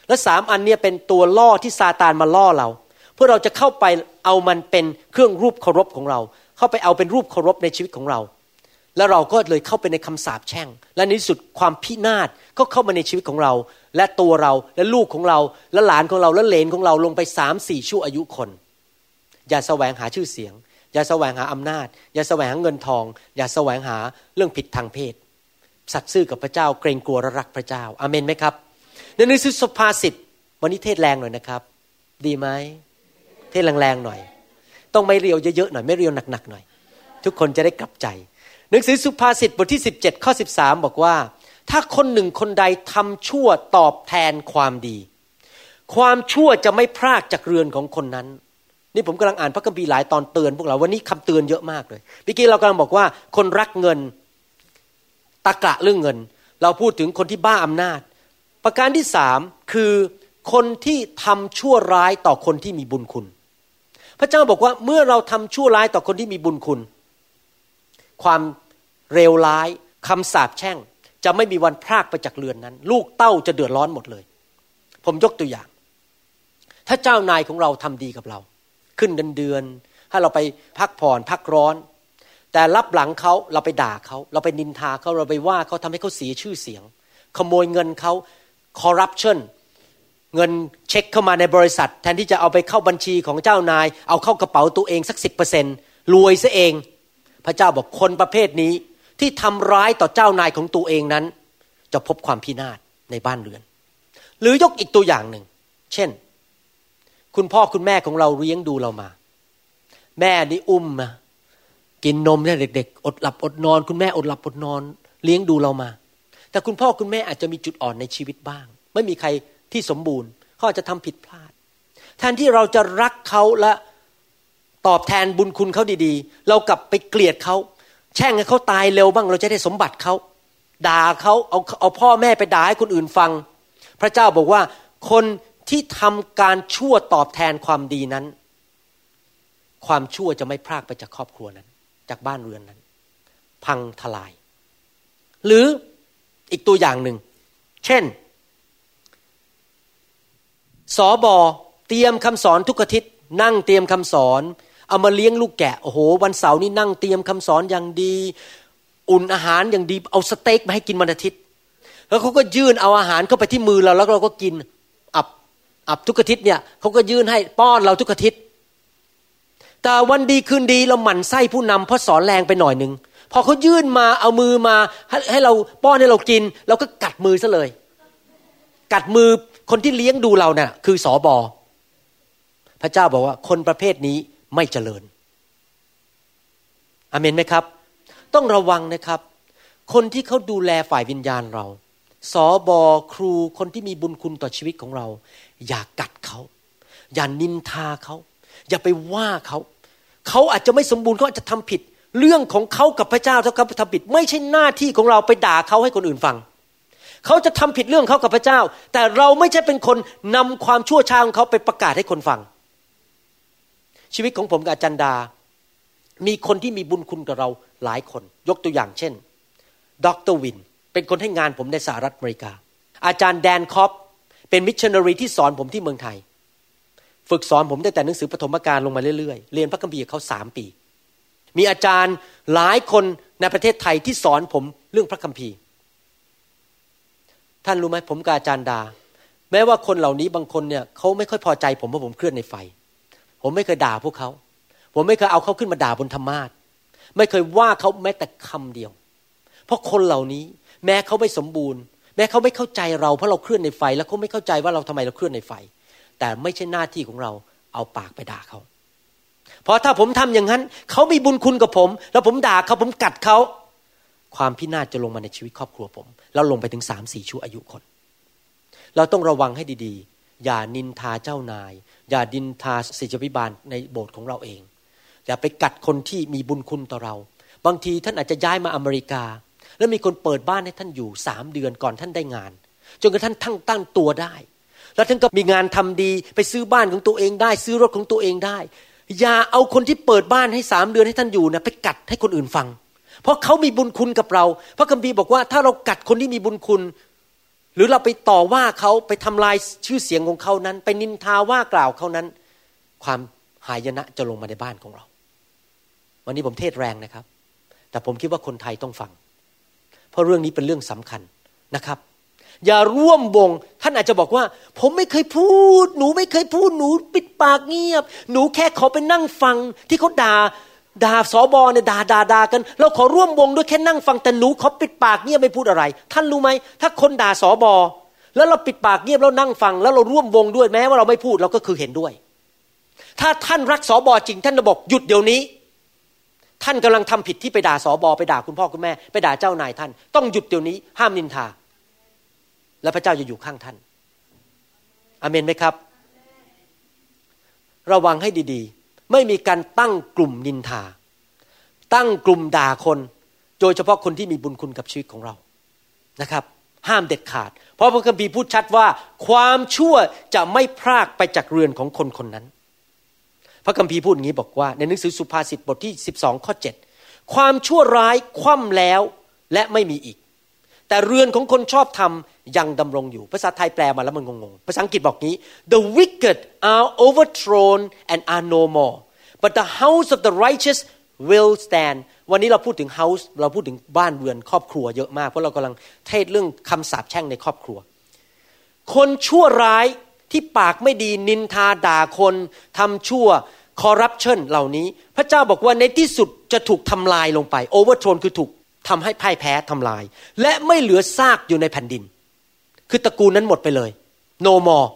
Speaker 3: และสามอันเนี้เป็นตัวล่อที่ซาตานมาล่อเราเพื่อเราจะเข้าไปเอามันเป็นเครื่องรูปเคารพของเรา เข้าไปเอาเป็นรูปเคารพในชีวิตของเรา แล้วเราก็เลยเข้าไปในคำสาปแช่ง และในที่สุดความพินาศก็เข้ามาในชีวิตของเรา และตัวเราและลูกของเรา และหลานของเรา และเลนของเราลงไปสามสี่ชั่วอายุคน อย่าแสวงหาชื่อเสียง อย่าแสวงหาอำนาจ อย่าแสวงหาเงินทอง อย่าแสวงหาเรื่องผิดทางเพศ สัตย์ซื่อกับพระเจ้าเกรงกลัวและรักพระเจ้าอาเมนไหมครับ ในหนังสือสุภาษิตวันนี้เทศแรงหน่อยนะครับ ดีไหมเทศแรงๆหน่อย ต้องไม่เรียวเยอะๆหน่อยไม่เรียวหนักๆหน่อย ทุกคนจะได้กลับใจ หนังสือสุภาษิตบทที่ 17ข้อ13 บอกว่า ถ้าคนหนึ่งคนใดทำชั่วตอบแทนความดี ความชั่วจะไม่พรากจากเรือนของคนนั้น นี่ผมกำลังอ่านพระคัมภีร์หลายตอนเตือนพวกเราวันนี้คำเตือนเยอะมากเลยเมื่อกี้เรากำลังบอกว่า คนรักเงินตะกะเรื่องเงิน เราพูดถึงคนที่บ้าอำนาจ ประการที่สามคือคนที่ทำชั่วร้ายต่อคนที่มีบุญคุณ พระเจ้าบอกว่าเมื่อเราทำชั่วร้ายต่อคนที่มีบุญคุณ ความเลวร้ายคำสาปแช่ง จะไม่มีวันพรากไปจากเรือนนั้น ลูกเต้าจะเดือดร้อนหมดเลย ผมยกตัวอย่าง ถ้าเจ้านายของเราทำดีกับเรา ขึ้นเดือนเดือนให้เราไปพักผ่อนพักร้อน แต่รับหลังเขาเราไปด่าเขา เราไปนินทาเขาเราไปว่าเขาทำให้เขาเสียชื่อเสียง ขโมยเงินเขาคอร์รัปชันเงินเช็คเข้ามาในบริษัท แทนที่จะเอาไปเข้าบัญชีของเจ้านาย เอาเข้ากระเป๋าตัวเองสักสิบเปอร์เซ็นรวยซะเอง พระเจ้าบอกคนประเภทนี้ที่ทำร้ายต่อเจ้านายของตัวเองนั้น จะพบความพินาศในบ้านเรือน หรือยกอีกตัวอย่างหนึ่ง เช่น คุณพ่อคุณแม่ของเราเลี้ยงดูเรามา แม่นี่อุ้มมากินนมเนี่ยเด็ก ๆ อดหลับอดนอน คุณแม่อดหลับอดนอน เลี้ยงดูเรามา แต่คุณพ่อคุณแม่อาจจะมีจุดอ่อนในชีวิตบ้าง ไม่มีใครที่สมบูรณ์เขาอาจจะทำผิดพลาด แทนที่เราจะรักเขาและ ตอบแทนบุญคุณเขาดีๆ เรากลับไปเกลียดเขาแช่งให้เขาตายเร็วบ้าง เราจะได้สมบัติเขาด่าเขาเอาเอาพ่อแม่ไปด่าให้คนอื่นฟัง พระเจ้าบอกว่าคนที่ทำการชั่วตอบแทนความดีนั้น ความชั่วจะไม่พรากไปจากครอบครัวนั้น จากบ้านเรือนนั้น พังทลาย หรืออีกตัวอย่างหนึ่ง เช่นสอบอเตรียมคำสอนทุกอาทิตย์ นั่งเตรียมคำสอน เอามาเลี้ยงลูกแกะโอ้โห วันเสาร์นี้นั่งเตรียมคำสอนอย่างดี อุ่นอาหารอย่างดีเอาสเต็กมาให้กินวันอาทิตย์ แล้วเขาก็ยื่นเอาอาหารเข้าไปที่มือเราแล้วเราก็กินอับอับทุกอาทิตย์เนี่ยเขาก็ยื่นให้ป้อนเราทุกอาทิตย์ แต่วันดีคืนดีเราหมั่นไส้ผู้นำเพราะสอนแรงไปหน่อยหนึ่งพอเขายื่นมาเอามือมาให้ให้เราป้อนให้เรากินเราก็กัดมือซะเลย กัดมือคนที่เลี้ยงดูเราเนี่ยคือสอบอพระเจ้าบอกว่าคนประเภทนี้ ไม่เจริญอเมนไหมครับ ต้องระวังนะครับ คนที่เขาดูแลฝ่ายวิญญาณเราสอบอครูคนที่มีบุญคุณต่อชีวิตของเรา อย่ากัดเขา อย่านินทาเขา อย่าไปว่าเขา เขาอาจจะไม่สมบูรณ์เขาอาจจะทำผิด เรื่องของเขากับพระเจ้าถ้าเขาทำผิด ไม่ใช่หน้าที่ของเราไปด่าเขาให้คนอื่นฟัง เขาจะทำผิดเรื่องเขากับพระเจ้า แต่เราไม่ใช่เป็นคนนำความชั่วช้าของเขาไปประกาศให้คนฟัง ชีวิตของผมกับอาจารย์ดา มีคนที่มีบุญคุณกับเราหลายคน ยกตัวอย่างเช่นดรวิน เป็นคนให้งานผมในสหรัฐอเมริกา อาจารย์แดนคอปเป็นมิชชันนารีที่สอนผมที่เมืองไทย ฝึกสอนผมตั้งแต่หนังสือปฐมกาลลงมาเรื่อยๆ เรียนพระคัมภีร์เขาสามปี มีอาจารย์หลายคนในประเทศไทยที่สอนผมเรื่องพระคัมภีร์ ท่านรู้ไหมผมกับอาจารย์ดา แม้ว่าคนเหล่านี้บางคนเนี่ยเขาไม่ค่อยพอใจผมเพราะผมเคลื่อนในไฟ ผมไม่เคยด่าพวกเขา ผมไม่เคยเอาเขาขึ้นมาด่าบนธรรมาทไม่เคยว่าเขาแม้แต่คำเดียว เพราะคนเหล่านี้แม้เขาไม่สมบูรณ์ แม้เขาไม่เข้าใจเราเพราะเราเคลื่อนในไฟ แล้วเขาไม่เข้าใจว่าเราทำไมเราเคลื่อนในไฟ แต่ไม่ใช่หน้าที่ของเราเอาปากไปด่าเขา เพราะถ้าผมทำอย่างนั้น เขามีบุญคุณกับผม แล้วผมด่าเขาผมกัดเขาความพินาศจะลงมาในชีวิตครอบครัวผม แล้วลงไปถึงสามสี่ชั่วอายุคน เราต้องระวังให้ดีๆ อย่านินทาเจ้านาย อย่าดินทาศิษยพิบาลในโบสถ์ของเราเอง อย่าไปกัดคนที่มีบุญคุณต่อเรา บางทีท่านอาจจะย้ายมาอเมริกา แล้วมีคนเปิดบ้านให้ท่านอยู่สามเดือนก่อนท่านได้งาน จนกระทั่งทั้งตั้งตัวได้ แล้วท่านก็มีงานทำดีไปซื้อบ้านของตัวเองได้ ซื้อรถของตัวเองได้ อย่าเอาคนที่เปิดบ้านให้สามเดือนให้ท่านอยู่นะไปกัดให้คนอื่นฟัง เพราะเขามีบุญคุณกับเรา พระคัมภีร์บอกว่าถ้าเรากัดคนที่มีบุญคุณ หรือเราไปต่อว่าเขาไปทำลายชื่อเสียงของเขานั้น ไปนินทาว่ากล่าวเขานั้น ความหายนะจะลงมาในบ้านของเรา วันนี้ผมเทศแรงนะครับ แต่ผมคิดว่าคนไทยต้องฟัง เพราะเรื่องนี้เป็นเรื่องสำคัญนะครับ อย่าร่วมวงท่านอาจจะบอกว่า ผมไม่เคยพูด หนูไม่เคยพูดหนูปิดปากเงียบ หนูแค่ขอไปนั่งฟังที่เขาด่า ด่าสอบอเนี่ยด่าด่าด่ากันเราขอร่วมวงด้วยแค่นั่งฟังแต่หนูขอปิดปากเงียบไม่พูดอะไร ท่านรู้ไหมถ้าคนด่าสอบอแล้วเราปิดปากเงียบแล้วนั่งฟัง แล้วเราร่วมวงด้วยแม้ว่าเราไม่พูดเราก็คือเห็นด้วย ถ้าท่านรักสอบอจริง ท่านจะบอกหยุดเดี๋ยวนี้ ท่านกำลังทำผิดที่ไปด่าสอบอไปด่าคุณพ่อคุณแม่ ไปด่าเจ้านายท่าน ต้องหยุดเดี๋ยวนี้ ห้ามนินทา และพระเจ้าจะอยู่ข้างท่านอเมนไหมครับ ระวังให้ดีๆ ไม่มีการตั้งกลุ่มนินทา ตั้งกลุ่มด่าคน โดยเฉพาะคนที่มีบุญคุณกับชีวิตของเรานะครับ ห้ามเด็ดขาด เพราะพระคัมภีร์พูดชัดว่า ความชั่วจะไม่พรากไปจากเรือนของคนคนนั้น พระคัมภีร์พูดอย่างนี้บอกว่า ในหนังสือสุภาษิตบทที่ 12 ข้อ 7 ความชั่วร้ายคว่ำแล้วและไม่มีอีก แต่เรือนของคนชอบธรรมยังดำรงอยู่ ภาษาไทยแปลมาแล้วมันงงๆ ภาษาอังกฤษบอกงี้ the wicked are overthrown and are no more but the house of the righteous will stand วันนี้เราพูดถึง house เราพูดถึงบ้านเรือนครอบครัวเยอะมาก เพราะเรากำลังเทศเรื่องคำสาปแช่งในครอบครัว คนชั่วร้ายที่ปากไม่ดีนินทาด่าคนทำชั่วคอร์รัปชันเหล่านี้ พระเจ้าบอกว่าในที่สุดจะถูกทำลายลงไป overthrown คือถูก ทำให้พ่ายแพ้ทำลาย และไม่เหลือซากอยู่ในแผ่นดิน คือตระกูลนั้นหมดไปเลย no more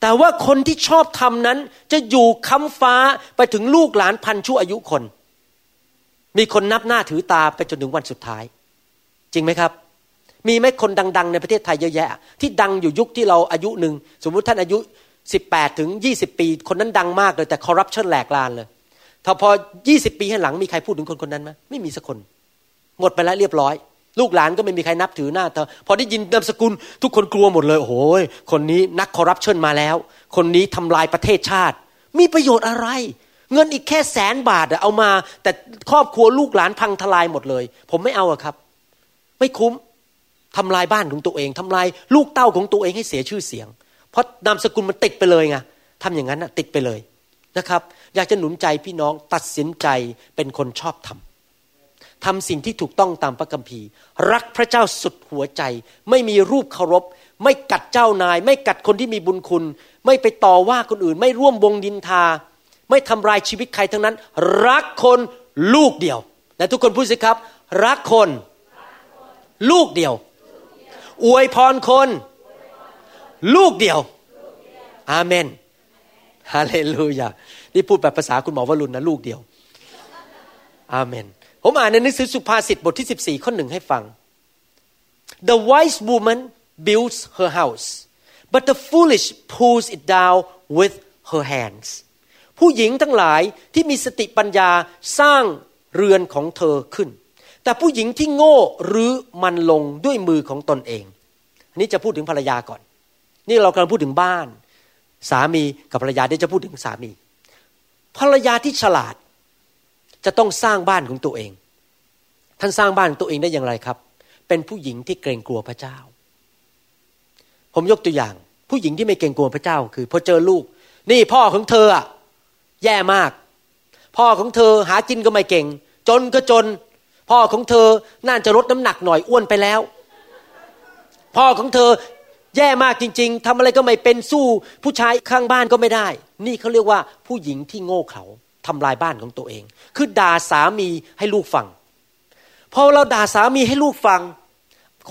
Speaker 3: แต่ว่าคนที่ชอบทำนั้นจะอยู่ค้ำฟ้าไปถึงลูกหลานพันชั่วอายุคน มีคนนับหน้าถือตาไปจนถึงวันสุดท้าย จริงไหมครับ มีไหมคนดัง ๆ ในประเทศไทยเยอะแยะ ที่ดังอยู่ยุคที่เราอายุหนึ่งสมมุติท่านอายุ 18ถึง20 ปี คนนั้นดังมากเลยแต่คอร์รัปชันแหลกลานเลยถ้าพอ 20 ปีให้หลังมีใครพูดถึงคนคนนั้นไหมไม่มีสักคน หมดไปแล้วเรียบร้อย ลูกหลานก็ไม่มีใครนับถือหน้าเธอ พอได้ยินนามสกุล ทุกคนกลัวหมดเลย โอ้โหคนนี้นักคอร์รัปชันมาแล้ว คนนี้ทำลายประเทศชาติ มีประโยชน์อะไร เงินอีกแค่แสนบาทเอามา แต่ครอบครัวลูกหลานพังทลายหมดเลย ผมไม่เอาอะครับ ไม่คุ้มทำลายบ้านของตัวเองทำลายลูกเต้าของตัวเองให้เสียชื่อเสียง เพราะนามสกุลมันติดไปเลยไงทำอย่างนั้นนะติดไปเลยนะครับ อยากจะหนุนใจพี่น้องตัดสินใจเป็นคนชอบทำ ทำสิ่งที่ถูกต้องตามพระคัมภีร์ รักพระเจ้าสุดหัวใจ ไม่มีรูปเคารพ ไม่กัดเจ้านาย ไม่กัดคนที่มีบุญคุณ ไม่ไปต่อว่าคนอื่น ไม่ร่วมวงดินทา ไม่ทำลายชีวิตใครทั้งนั้น รักคนลูกเดียวและทุกคนพูดสิครับ รักคน ลูกเดียว อวยพรคน ลูกเดียว อาเมนฮาเลลูยา นี่พูดแบบภาษาคุณหมอวรุณนะลูกเดียว อาเมน ผมอ่านในหนังสือสุภาษิตบทที่ 14 ข้อหนึ่งให้ฟัง The wise woman builds her house but the foolish pulls it down with her hands ผู้หญิงทั้งหลายที่มีสติปัญญาสร้างเรือนของเธอขึ้น แต่ผู้หญิงที่โง่รื้อมันลงด้วยมือของตนเองอันนี้จะพูดถึงภรรยาก่อน นี่เรากำลังพูดถึงบ้าน สามีกับภรรยาเดี๋ยวจะพูดถึงสามี ภรรยาที่ฉลาด จะต้องสร้างบ้านของตัวเอง ท่านสร้างบ้านตัวเองได้อย่างไรครับ เป็นผู้หญิงที่เกรงกลัวพระเจ้า ผมยกตัวอย่าง ผู้หญิงที่ไม่เกรงกลัวพระเจ้า คือพอเจอลูก นี่พ่อของเธออะแย่มาก พ่อของเธอหากินก็ไม่เก่ง จนก็จน พ่อของเธอน่าจะลดน้ำหนักหน่อยอ้วนไปแล้ว พ่อของเธอแย่มากจริง ๆทำอะไรก็ไม่เป็นสู้ ผู้ชายข้างบ้านก็ไม่ได้ นี่เขาเรียกว่าผู้หญิงที่โง่เขลา ทำลายบ้านของตัวเอง คือด่าสามีให้ลูกฟัง พอเราด่าสามีให้ลูกฟัง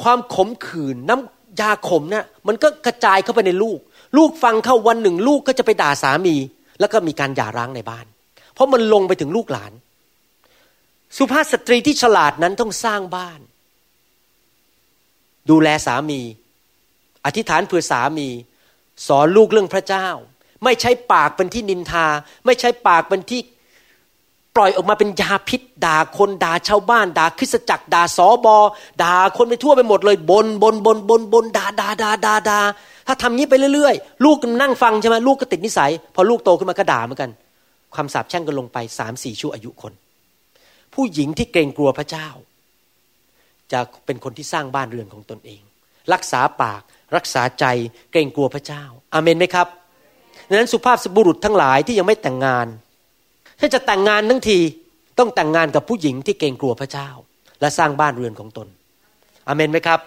Speaker 3: ความขมขื่นน้ำยาขมเนี่ยมันก็กระจายเข้าไปในลูก ลูกฟังเข้าวันหนึ่ง ลูกก็จะไปด่าสามี แล้วก็มีการหย่าร้างในบ้าน เพราะมันลงไปถึงลูกหลาน สุภาพสตรีที่ฉลาดนั้นต้องสร้างบ้าน ดูแลสามี อธิษฐานเพื่อสามี สอนลูกเรื่องพระเจ้า ไม่ใช้ปากเป็นที่นินทา ไม่ใช้ปากเป็นที่ปล่อยออกมาเป็นยาพิษ ด่าคนด่าชาวบ้าน ด่าคริสจักรด่าสอบอด่าคนไปทั่วไปหมดเลยบนบนบนบนบนด่าด่าด่าด่าด่าถ้าทำนี้ไปเรื่อยๆ ลูกนั่งฟังใช่ไหมลูกก็ติดนิสัย พอลูกโตขึ้นมาก็ด่าเหมือนกัน ความสาปแช่งก็ลงไปสามสี่ชั่วอายุคน ผู้หญิงที่เกรงกลัวพระเจ้า จะเป็นคนที่สร้างบ้านเรือนของตนเอง รักษาปากรักษาใจเกรงกลัวพระเจ้าอาเมนไหมครับ ดังนั้นสุภาพสบุรุษทั้งหลายที่ยังไม่แต่งงาน ถ้าจะแต่งงานทั้งทีต้องแต่งงานกับผู้หญิงที่เกรงกลัวพระเจ้า และสร้างบ้านเรือนของตนอเมนไหมครับ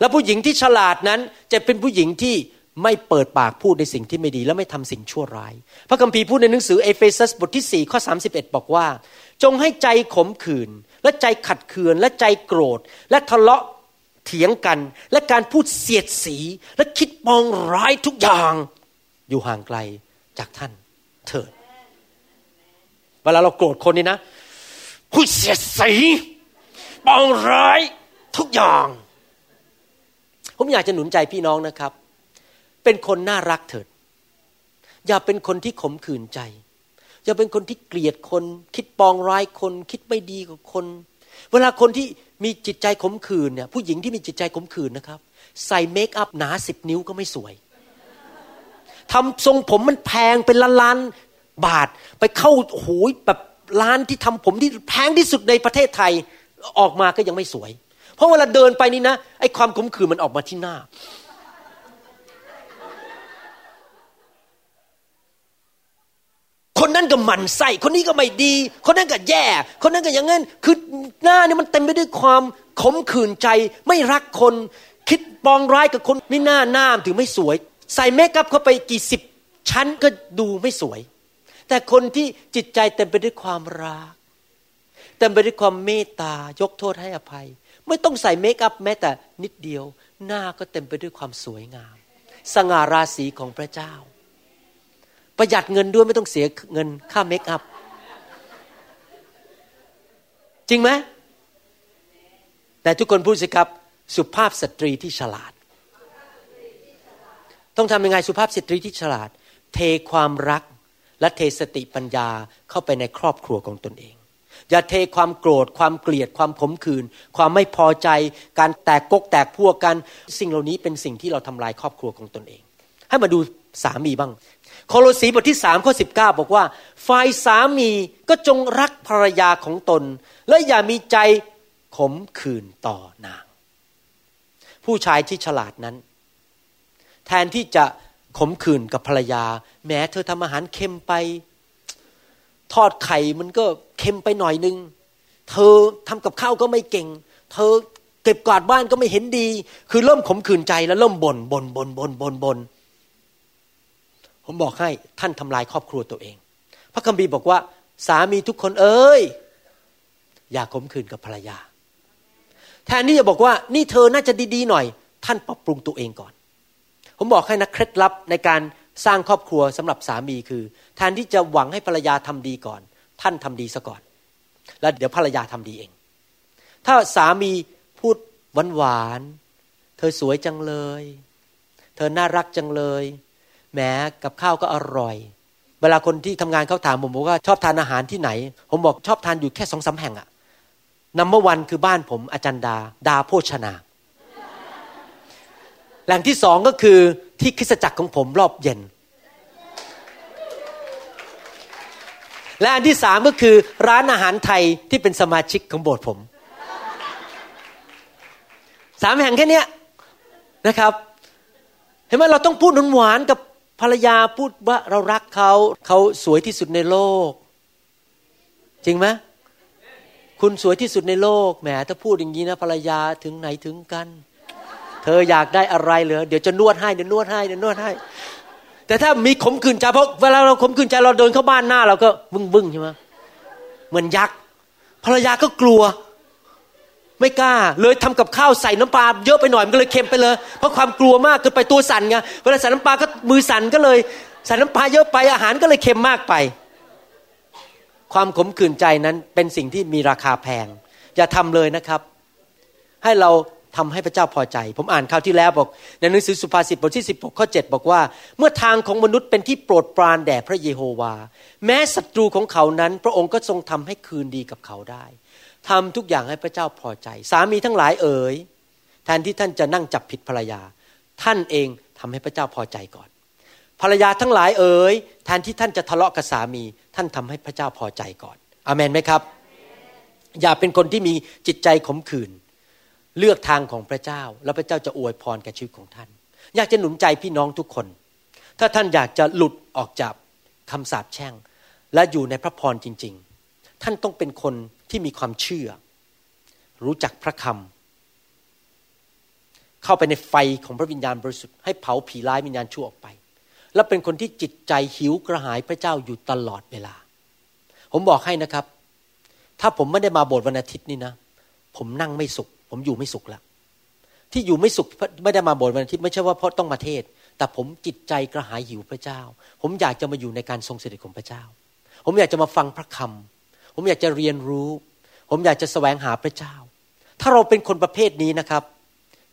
Speaker 3: แล้วผู้หญิงที่ฉลาดนั้นจะเป็นผู้หญิงที่ไม่เปิดปากพูดในสิ่งที่ไม่ดีและไม่ทำสิ่งชั่วร้าย พระคัมภีร์พูดในหนังสือเอเฟซัสบทที่4ข้อ31 บอกว่า จงให้ใจขมขื่นและใจขัดเคืองและใจโกรธ และทะเลาะเถียงกัน และการพูดเสียดสี และคิดปองร้ายทุกอย่าง อยู่ห่างไกลจากท่านเถิด เวลาเราโกรธคนนี่นะพูดเสียดสีปองร้ายทุกอย่าง ผมอยากจะหนุนใจพี่น้องนะครับ เป็นคนน่ารักเถิด อย่าเป็นคนที่ขมขื่นใจ อย่าเป็นคนที่เกลียดคน คิดปองร้ายคน คิดไม่ดีกับคน เวลาคนที่มีจิตใจขมขื่นเนี่ยผู้หญิงที่มีจิตใจขมขื่นนะครับ ใส่เมคอัพหนาสิบนิ้วก็ไม่สวย ทำทรงผมมันแพงเป็นล้านล้านบาท ไปเข้าโอ้ยแบบร้านที่ทำผมที่แพงที่สุดในประเทศไทยออกมาก็ยังไม่สวย เพราะเวลาเดินไปนี่นะไอ้ความขมขื่นมันออกมาที่หน้า คนนั้นก็หมันไส้คนนี้ก็ไม่ดี คนนั้นก็แย่ คนนั้นก็อย่างนั้นคือหน้านี่มันเต็มไปด้วยความขมขื่นใจ ไม่รักคน คิดปองร้ายกับคนไม่น่าหน้าถึงไม่สวย ใส่เมคอัพเข้าไปกี่สิบชั้นก็ดูไม่สวย แต่คนที่จิตใจเต็มไปด้วยความรัก เต็มไปด้วยความเมตตายกโทษให้อภัย ไม่ต้องใส่เมคอัพแม้แต่นิดเดียว หน้าก็เต็มไปด้วยความสวยงาม สง่าราศีของพระเจ้า ประหยัดเงินด้วยไม่ต้องเสียเงินค่าเมคอัพจริงไหมแต่ทุกคนพูดสิครับ สุภาพสตรีที่ฉลาด ต้องทำยังไงสุภาพสตรีที่ฉลาด เทความรักและเทสติปัญญาเข้าไปในครอบครัวของตนเอง อย่าเทความโกรธ ความเกลียดความขมขื่นความไม่พอใจ การแตกกกแตกพวกกัน สิ่งเหล่านี้เป็นสิ่งที่เราทำลายครอบครัวของตนเอง ให้มาดูสามีบ้างโคโลสีบทที่สามข้อสิบเก้าบอกว่า ฝ่ายสามีก็จงรักภรรยาของตน และอย่ามีใจขมขื่นต่อนาง ผู้ชายที่ฉลาดนั้น แทนที่จะขมขื่นกับภรรยา แม้เธอทำอาหารเค็มไป ทอดไข่มันก็เค็มไปหน่อยนึง เธอทำกับข้าวก็ไม่เก่ง เธอเก็บกวาดบ้านก็ไม่เห็นดี คือเริ่มขมขื่นใจแล้วเริ่มบน่นบ่นบ่นบ่นบ่นบ่นผมบอกให้ท่านทำลายครอบครัวตัวเอง พระคัมภีร์บอกว่า สามีทุกคนเอ้ย อย่าขมขื่นกับภรรยา แทนที่จะบอกว่า นี่เธอน่าจะดีๆหน่อย ท่านปรับปรุงตัวเองก่อน ผมบอกให้นะเคล็ดลับในการสร้างครอบครัวสำหรับสามีคือแทนที่จะหวังให้ภรรยาทำดีก่อน ท่านทำดีซะก่อน แล้วเดี๋ยวภรรยาทำดีเอง ถ้าสามีพูดหวานๆเธอสวยจังเลย เธอน่ารักจังเลยแหมกับข้าวก็อร่อย เวลาคนที่ทำงานเขาถามผมบอกว่าชอบทานอาหารที่ไหน ผมบอกชอบทานอยู่แค่สองสาแห่งอะนัมเบอร์วันคือบ้านผมอาจารย์ดา ดาโภชนา แหล่งที่สองก็คือที่คริสตจักรของผมรอบเย็น และอันที่สามก็คือร้านอาหารไทยที่เป็นสมาชิกของโบสถ์ผมสามแห่งแค่นี้นะครับ เห็นไหมเราต้องพูดหวานกับภรรยาพูดว่าเรารักเขาเขาสวยที่สุดในโลก จริงไหมคุณสวยที่สุดในโลกแหมถ้าพูดอย่างนี้นะภรรยาถึงไหนถึงกัน เธออยากได้อะไรเหรอเดี๋ยวจะนวดให้เดี๋ยวนวดให้เดี๋ยวนวดให้ แต่ถ้ามีขมขื่นใจเพราะเวลาเราขมขื่นใจเราเดินเข้าบ้านหน้าเราก็บึ้งบึ้งใช่ไหมเหมือนยักษ์ภรรยาก็กลัว ไม่กล้า เลยทำกับข้าวใส่น้ำปลาเยอะไปหน่อยมันก็เลยเค็มไปเลย เพราะความกลัวมากเกินไปตัวสั่นไงเวลาใส่น้ำปลาก็มือสั่นก็เลยใส่น้ำปลาเยอะไปอาหารก็เลยเค็มมากไป ความขมขื่นใจนั้นเป็นสิ่งที่มีราคาแพงอย่าทำเลยนะครับ ให้เรา ทำให้พระเจ้าพอใจ ผมอ่านคราวที่แล้วบอก ในหนังสือสุภาษิตบทที่ 16 ข้อ 7 บอกว่า เมื่อทางของมนุษย์เป็นที่โปรดปรานแด่พระเยโฮวา แม้ศัตรูของเขานั้น พระองค์ก็ทรงทำให้คืนดีกับเขาได้ทำทุกอย่างให้พระเจ้าพอใจ สามีทั้งหลายเอ๋ยแทนที่ท่านจะนั่งจับผิดภรรยา ท่านเองทำให้พระเจ้าพอใจก่อน ภรรยาทั้งหลายเอ๋ยแทนที่ท่านจะทะเลาะกับสามี ท่านทำให้พระเจ้าพอใจก่อนอเมนไหมครับ อย่าเป็นคนที่มีจิตใจขมขื่น เลือกทางของพระเจ้า แล้วพระเจ้าจะอวยพรแก่ชีวิตของท่าน อยากจะหนุนใจพี่น้องทุกคน ถ้าท่านอยากจะหลุดออกจากคำสาปแช่ง และอยู่ในพระพรจริง ๆ ท่านต้องเป็นคนที่มีความเชื่อ รู้จักพระคำเข้าไปในไฟของพระวิญญาณบริสุทธิ์ให้เผาผีร้ายวิญญาณชั่วออกไป และเป็นคนที่จิตใจหิวกระหายพระเจ้าอยู่ตลอดเวลา ผมบอกให้นะครับ ถ้าผมไม่ได้มาโบสถ์วันอาทิตย์นี่นะ ผมนั่งไม่สุข ผมอยู่ไม่สุขแล้วที่อยู่ไม่สุขไม่ได้มาบสถ์วันอาทิตย์ไม่ใช่ว่าเพราะต้องมาเทศ แต่ผมจิตใจกระหายหิวพระเจ้า ผมอยากจะมาอยู่ในการทรงเสด็จของพระเจ้า ผมอยากจะมาฟังพระคำผมอยากจะเรียนรู้ ผมอยากจะแสวงหาพระเจ้า ถ้าเราเป็นคนประเภทนี้นะครับ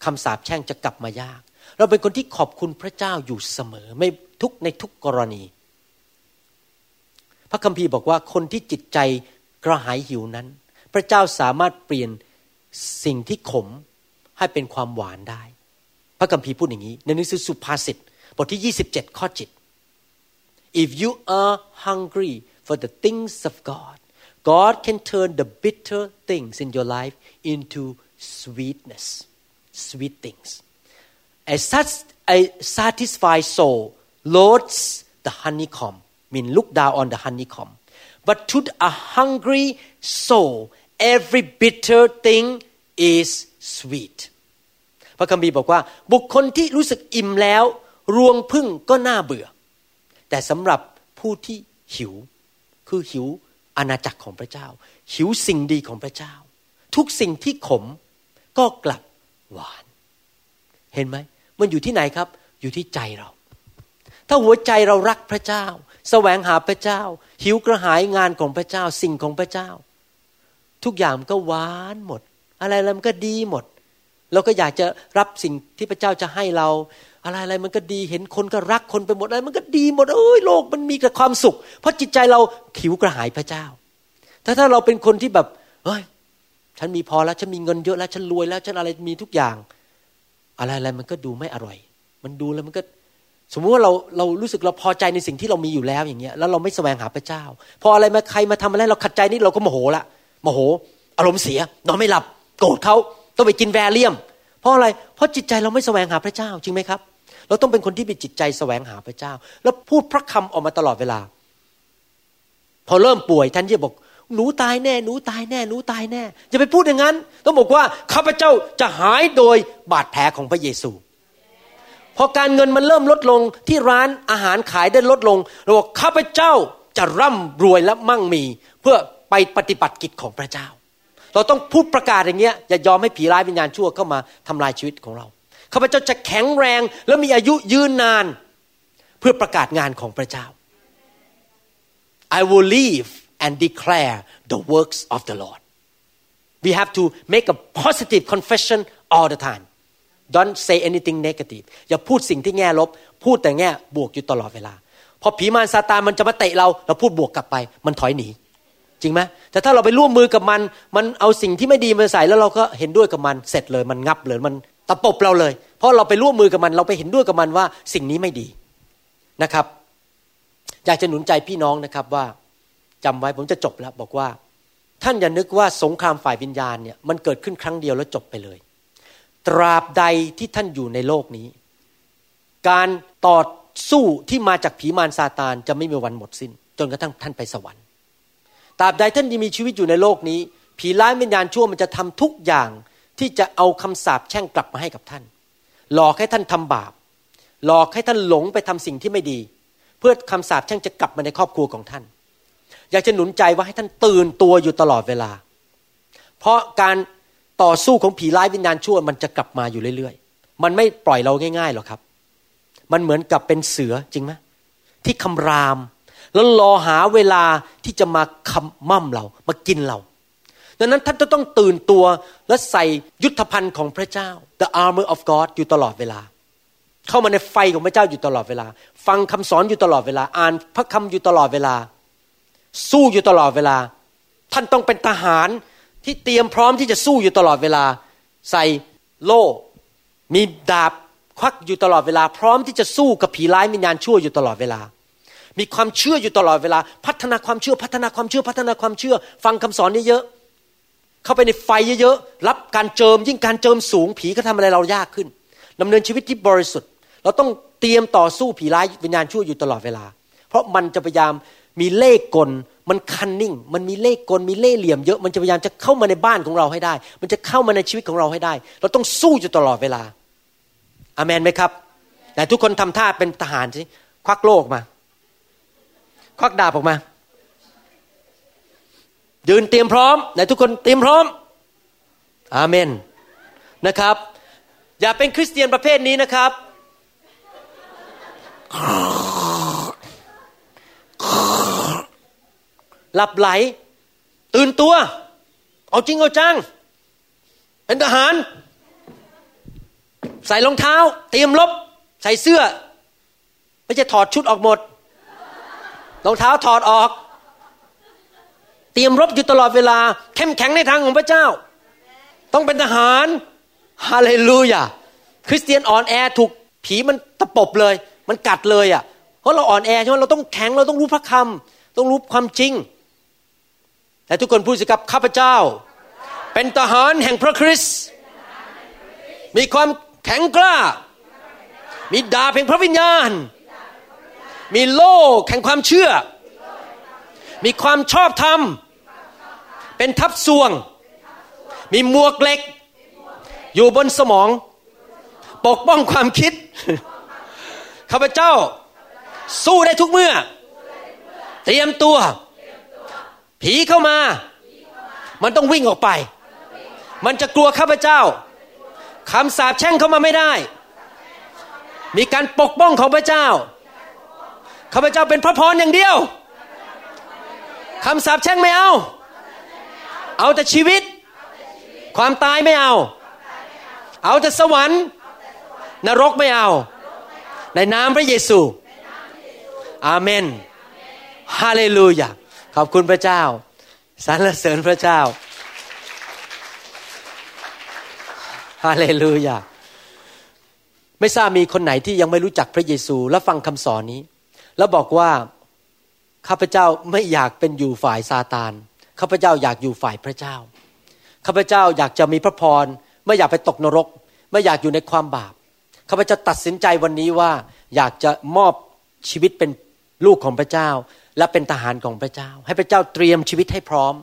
Speaker 3: คำสาปแช่งจะกลับมายาก เราเป็นคนที่ขอบคุณพระเจ้าอยู่เสมอ ไม่ทุกในทุกกรณี พระคัมภีร์บอกว่าคนที่จิตใจกระหายหิวนั้น พระเจ้าสามารถเปลี่ยน สิ่งที่ขมให้เป็นความหวานได้ พระคัมภีร์พูดอย่างนี้ ในหนังสือสุภาษิตบทที่ 27 ข้อจิต if you are hungry for the things of God God can turn the bitter things in your life into sweetness, sweet things. A, such, a satisfied soul loads the honeycomb, mean look down on the honeycomb. But to a hungry soul, every bitter thing is sweet. พระคัมภีร์บอกว่า บุคคลที่รู้สึกอิ่มแล้ว รวงพึ่งก็น่าเบื่อ แต่สำหรับผู้ที่หิว คือหิวอาณาจักรของพระเจ้า หิวสิ่งดีของพระเจ้า ทุกสิ่งที่ขมก็กลับหวาน เห็นไหม มันอยู่ที่ไหนครับ อยู่ที่ใจเรา ถ้าหัวใจเรารักพระเจ้า แสวงหาพระเจ้า หิวกระหายงานของพระเจ้า สิ่งของพระเจ้า ทุกอย่างก็หวานหมด อะไรอะไรมันก็ดีหมด เราก็อยากจะรับสิ่งที่พระเจ้าจะให้เรา อะไรอะไรมันก็ดีเห็นคนก็รักคนไปหมดอะไรมันก็ดีหมดเอ้ยโลกมันมีแต่ความสุข เพราะจิตใจเราขิวกระหายพระเจ้าแต่ถ้าเราเป็นคนที่แบบเฮ้ยฉันมีพอแล้วฉันมีเงินเยอะแล้วฉันรวยแล้วฉันอะไรมีทุกอย่าง อะไรอะไรมันก็ดูไม่อร่อย มันดูแล้วมันก็สมมุติว่าเราเรารู้สึกเราพอใจในสิ่งที่เรามีอยู่แล้วอย่างเงี้ยแล้วเราไม่แสวงหาพระเจ้า พออะไรมาใครมาทำอะไรเราขัดใจนี่เราก็โมโหละ มโห อารมณ์เสีย นอนไม่หลับ โกรธเขาต้องไปกินแวเลียม เพราะอะไร เพราะจิตใจเราไม่แสวงหาพระเจ้าจริงไหมครับ เราต้องเป็นคนที่มีจิตใจแสวงหาพระเจ้า แล้วพูดพระคำออกมาตลอดเวลา พอเริ่มป่วยท่านจะบอกหนูตายแน่หนูตายแน่หนูตายแน่อย่าไปพูดอย่างนั้น ต้องบอกว่าข้าพเจ้าจะหายโดยบาดแผลของพระเยซูพอการเงินมันเริ่มลดลงที่ร้านอาหารขายได้ลดลงเราบอกข้าพเจ้าจะร่ำรวยและมั่งมี เพื่อ ไปปฏิบัติกิจของพระเจ้า เราต้องพูดประกาศอย่างเงี้ยอย่ายอมให้ผีร้ายวิญญาณชั่วเข้ามาทำลายชีวิตของเราข้าพเจ้าจะแข็งแรงและมีอายุยืนนาน เพื่อประกาศงานของพระเจ้า I will live and declare the works of the Lord we have to make a positive confession all the time don't say anything negative อย่าพูดสิ่งที่แง่ลบ พูดแต่แง่บวกอยู่ตลอดเวลา พอผีมารซาตานมันจะมาเตะเรา เราพูดบวกกลับไป มันถอยหนี จริงไหมแต่ถ้าเราไปร่วมมือกับมัน มันเอาสิ่งที่ไม่ดีมาใส่แล้วเราก็เห็นด้วยกับมันเสร็จเลย มันงับเลยมันตะปบเราเลย เพราะเราไปร่วมมือกับมัน เราไปเห็นด้วยกับมันว่าสิ่งนี้ไม่ดีนะครับ อยากจะหนุนใจพี่น้องนะครับว่าจำไว้ผมจะจบแล้ว บอกว่า ท่านอย่านึกว่าสงครามฝ่ายวิญญาณเนี่ยมันเกิดขึ้นครั้งเดียวแล้วจบไปเลย ตราบใดที่ท่านอยู่ในโลกนี้ การต่อสู้ที่มาจากผีมารซาตานจะไม่มีวันหมดสิน้น จนกระทั่งท่านไปสวรรค์ ตราบใดท่านยังมีชีวิตอยู่ในโลกนี้ ผีร้ายวิญญาณชั่วมันจะทำทุกอย่างที่จะเอาคำสาปแช่งกลับมาให้กับท่าน หลอกให้ท่านทำบาป หลอกให้ท่านหลงไปทำสิ่งที่ไม่ดี เพื่อคำสาปแช่งจะกลับมาในครอบครัวของท่าน อยากจะหนุนใจว่าให้ท่านตื่นตัวอยู่ตลอดเวลา เพราะการต่อสู้ของผีร้ายวิญญาณชั่วมันจะกลับมาอยู่เรื่อยๆ มันไม่ปล่อยเราง่ายๆหรอกครับ มันเหมือนกับเป็นเสือจริงไหมที่คำราม แล้วรอหาเวลาที่จะมาคำมั่มเรา มากินเรา ดังนั้นท่านจะต้องตื่นตัวและใส่ยุทธภัณฑ์ของพระเจ้า the armor of God อยู่ตลอดเวลา เข้ามาในไฟของพระเจ้าอยู่ตลอดเวลา ฟังคำสอนอยู่ตลอดเวลา อ่านพระคำอยู่ตลอดเวลา สู้อยู่ตลอดเวลา ท่านต้องเป็นทหารที่เตรียมพร้อมที่จะสู้อยู่ตลอดเวลา ใส่โล่มีดาบควักอยู่ตลอดเวลา พร้อมที่จะสู้กับผีร้ายวิญญาณชั่วอยู่ตลอดเวลา มีความเชื่ออยู่ตลอดเวลา พัฒนาความเชื่อพัฒนาความเชื่อพัฒนาความเชื่อ ฟังคำสอนเยอะๆเข้าไปในไฟเยอะๆรับการเจิมยิ่งการเจิมสูงผีก็ทำอะไรเรายากขึ้นดำเนินชีวิตที่บริสุทธิ์ เราต้องเตรียมต่อสู้ผีร้ายวิญญาณชั่วอยู่ตลอดเวลา เพราะมันจะพยายามมีเลขกลมันคันนิ่ง มันมีเล่กล มีเล่เหลี่ยมเยอะ มันจะพยายามจะเข้ามาในบ้านของเราให้ได้ มันจะเข้ามาในชีวิตของเราให้ได้ เราต้องสู้อยู่ตลอดเวลา อามนไหมครับ แต่ทุกคนทำท่าเป็นทหารสิ ควักโลกมา ควักดาบออกมา ยืนเตรียมพร้อมไหนทุกคนเตรียมพร้อม อาเมนนะครับ อย่าเป็นคริสเตียนประเภทนี้นะครับ หลับไหล ตื่นตัว เอาจริงเอาจัง เป็นทหาร ใส่รองเท้า เตรียมลบ ใส่เสื้อ ไม่ใช่ถอดชุดออกหมด รองเท้าถอดออก เตรียมรบอยู่ตลอดเวลา เข้มแข็งในทางของพระเจ้า ต้องเป็นทหารฮาเลลูยาคริสเตียนอ่อนแอถูกผีมันตะปบเลย มันกัดเลยอะ เพราะเราอ่อนแอใช่ไหมเราต้องแข็งเราต้องรู้พระคำต้องรู้ความจริงและทุกคนพูดสิครับข้าพเจ้า เป็นทหารแห่งพระคริสต์มีความแข็งกล้า มีดาบแห่งพระวิญญาณ มีโลแห่งความเชื่อ มีความชอบธรรม เป็นทับสวง มีหมวกเหล็ก อยู่บนสมอง ปกป้องความคิด ข้าพเจ้า สู้ได้ทุกเมื่อ เตรียมตัว ผีเข้ามา มันต้องวิ่งออกไป มันจะกลัวข้าพเจ้าคำสาปแช่งเข้ามาไม่ได้ มีการปกป้องของพระเจ้า ข้าพเจ้าเป็นพระพรอย่างเดียวคำสาปแช่งไม่เอา เอาแต่ชีวิต ความตายไม่เอา เอาแต่สวรรค์ นรกไม่เอา ในนามพระเยซู อาเมน ฮาเลลูยา ขอบคุณพระเจ้า สรรเสริญพระเจ้า ฮาเลลูยา ไม่ทราบมีคนไหนที่ยังไม่รู้จักพระเยซู และฟังคำสอนนี้ แล้วบอกว่าข้าพเจ้าไม่อยากเป็นอยู่ฝ่ายซาตานข้าพเจ้าอยากอยู่ฝ่ายพระเจ้าข้าพเจ้าอยากจะมีพระพรไม่อยากไปตกนรก ไม่อยากอยู่ในความบาปข้าพเจ้าตัดสินใจวันนี้ว่าอยากจะมอบชีวิตเป็นลูกของพระเจ้า และเป็นทหารของพระเจ้า ให้พระเจ้าเตรียมชีวิตให้พร้อม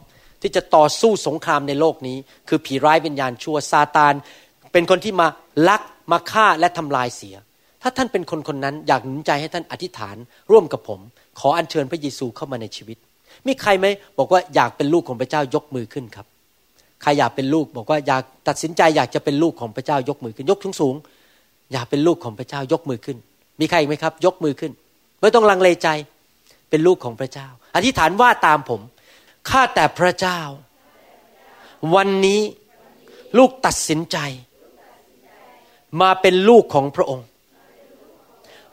Speaker 3: ที่จะต่อสู้สงครามในโลกนี้ คือผีร้ายวิญญาณชั่วซาตานเป็นคนที่มาลักมาฆ่าและทำลายเสีย ถ้าท่านเป็นคนคนนั้นอยากหนุนใจให้ท่านอธิษฐานร่วมกับผม ขออัญเชิญพระเยซูเข้ามาในชีวิต มีใครไหมบอกว่าอยากเป็นลูกของพระเจ้ายกมือขึ้นครับ ใครอยากเป็นลูกบอกว่าอยากตัดสินใจอยากจะเป็นลูกของพระเจ้ายกมือขึ้นยกสูงสูงอยากเป็นลูกของพระเจ้ายกมือขึ้น มีใครอีกไหมครับ ยกมือขึ้น ไม่ต้องลังเลใจเป็นลูกของพระเจ้า อธิษฐานว่าตามผมข้าแต่พระเจ้า วันนี้ลูกตัดสินใจ มาเป็นลูกของพระองค์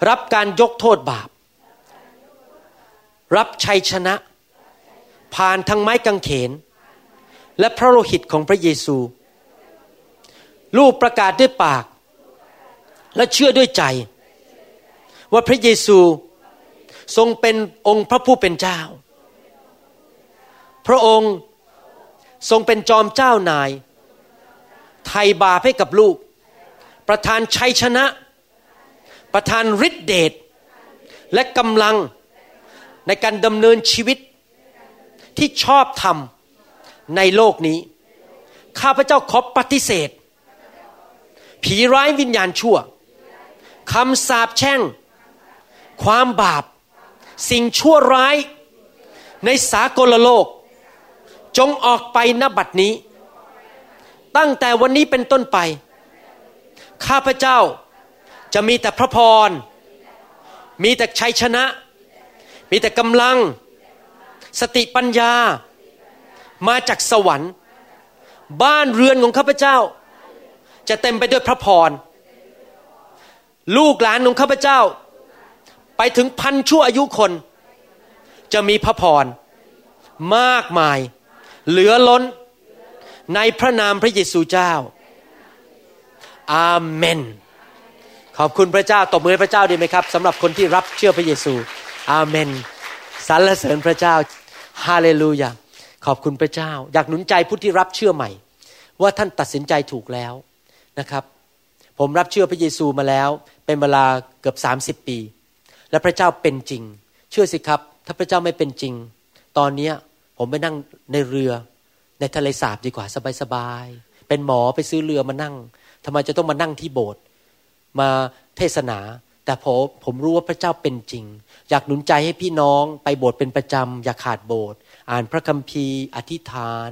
Speaker 3: รับการยกโทษบาป รับชัยชนะ ผ่านทางไม้กางเขน และพระโลหิตของพระเยซู ลูกประกาศด้วยปาก และเชื่อด้วยใจ ว่าพระเยซูทรงเป็นองค์พระผู้เป็นเจ้า พระองค์ทรงเป็นจอมเจ้านายไถ่บาปให้กับลูก ประทานชัยชนะ ประทานฤทธิเดชและกำลังในการดำเนินชีวิตที่ชอบธรรมในโลกนี้ ข้าพเจ้าขอปฏิเสธ ผีร้ายวิญญาณชั่วคำสาปแช่ง ความบาป สิ่งชั่วร้ายในสากลโลก จงออกไปณบัดนี้ ตั้งแต่วันนี้เป็นต้นไป ข้าพเจ้า จะมีแต่พระพร มีแต่ชัยชนะ มีแต่กำลัง สติปัญญา มาจากสวรรค์ บ้านเรือนของข้าพเจ้า จะเต็มไปด้วยพระพร ลูกหลานของข้าพเจ้า ไปถึงพันชั่วอายุคน จะมีพระพร มากมาย เหลือล้นในพระนามพระเยซูเจ้า อาเมน ขอบคุณพระเจ้าตบมือพระเจ้าดีไหมครับสำหรับคนที่รับเชื่อพระเยซู อาเมนสรรเสริญพระเจ้าฮาเลลูยาขอบคุณพระเจ้า อยากหนุนใจผู้ที่รับเชื่อใหม่ ว่าท่านตัดสินใจถูกแล้วนะครับ ผมรับเชื่อพระเยซูมาแล้ว เป็นเวลาเกือบ 30 ปี และพระเจ้าเป็นจริง เชื่อสิครับ ถ้าพระเจ้าไม่เป็นจริง ตอนนี้ผมไปนั่งในเรือในทะเลสาบดีกว่าสบายๆเป็นหมอไปซื้อเรือมานั่งทำไมจะต้องมานั่งที่โบสถ์ มาเทศนา แต่ผมผมรู้ว่าพระเจ้าเป็นจริง อยากหนุนใจให้พี่น้องไปโบสถ์เป็นประจำอย่าขาดโบสถ์อ่านพระคัมภีร์ อธิษฐาน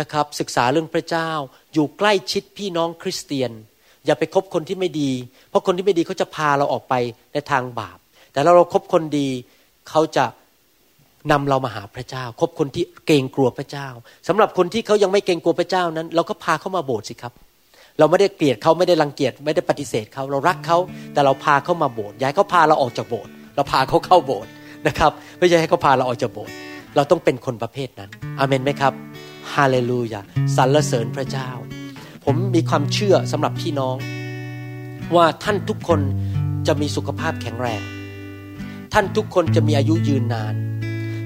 Speaker 3: นะครับ ศึกษาเรื่องพระเจ้า อยู่ใกล้ชิดพี่น้องคริสเตียน อย่าไปคบคนที่ไม่ดี เพราะคนที่ไม่ดีเขาจะพาเราออกไปในทางบาป แต่เราเราคบคนดีเขาจะนำเรามาหาพระเจ้า คบคนที่เกรงกลัวพระเจ้าสำหรับคนที่เขายังไม่เกรงกลัวพระเจ้านั้น เราก็พาเขามาโบสถ์สิครับ เราไม่ได้เกลียดเขาไม่ได้รังเกียจไม่ได้ปฏิเสธเขาเรารักเขาแต่เราพาเขามาโบสถ์ย้ายเขาพาเราออกจากโบสถ์เราพาเขาเข้าโบสถ์นะครับไม่ใช่ให้เขาพาเราออกจากโบสถ์เราต้องเป็นคนประเภทนั้นอเมนไหมครับฮาเลลูยาสรรเสริญพระเจ้า ผมมีความเชื่อสำหรับพี่น้อง ว่าท่านทุกคนจะมีสุขภาพแข็งแรง ท่านทุกคนจะมีอายุยืนนาน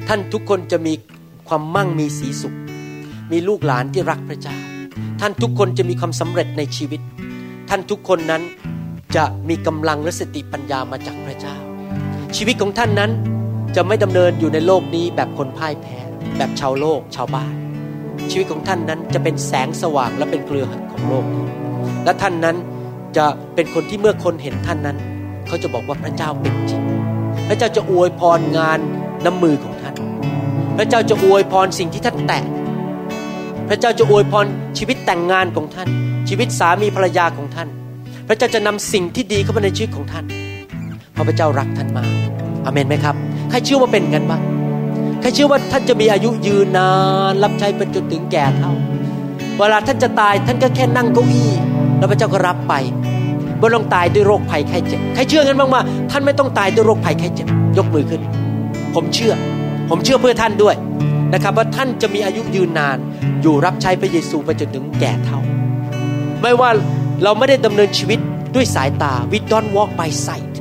Speaker 3: ท่านทุกคนจะมีความมั่งมีสีสุข มีลูกหลานที่รักพระเจ้า ท่านทุกคนจะมีความสำเร็จในชีวิต ท่านทุกคนนั้นจะมีกำลังและสติปัญญามาจากพระเจ้า ชีวิตของท่านนั้นจะไม่ดำเนินอยู่ในโลกนี้แบบคนพ่ายแพ้ แบบชาวโลกชาวบ้าน ชีวิตของท่านนั้นจะเป็นแสงสว่างและเป็นเกลือของโลกนี้และท่านนั้นจะเป็นคนที่เมื่อคนเห็นท่านนั้น เขาจะบอกว่าพระเจ้าเป็นจริง พระเจ้าจะอวยพรงานน้ำมือของท่าน พระเจ้าจะอวยพรสิ่งที่ท่านแตะ พระเจ้าจะอวยพรชีวิตแต่งงานของท่าน ชีวิตสามีภรรยาของท่าน พระเจ้าจะนำสิ่งที่ดีเข้ามาในชีวิตของท่าน เพราะพระเจ้ารักท่านมากอเมนไหมครับใครเชื่อว่าเป็นกันบ้างใครเชื่อว่าท่านจะมีอายุยืนนานรับใช้เป็นจนถึงแก่เท่า เวลาท่านจะตายท่านก็แค่นั่งเก้าอี้แล้วพระเจ้าก็รับไปไม่ต้องตายด้วยโรคภัยไข้เจ็บใครเชื่อกันบ้างว่าท่านไม่ต้องตายด้วยโรคภัยไข้เจ็บยกมือขึ้น ผมเชื่อ ผมเชื่อเพื่อท่านด้วย นะครับว่าท่านจะมีอายุยืนนาน อยู่รับใช้พระเยซูไปจนถึงแก่เท่า ไม่ว่าเราไม่ได้ดำเนินชีวิตด้วยสายตา we don't walk by sight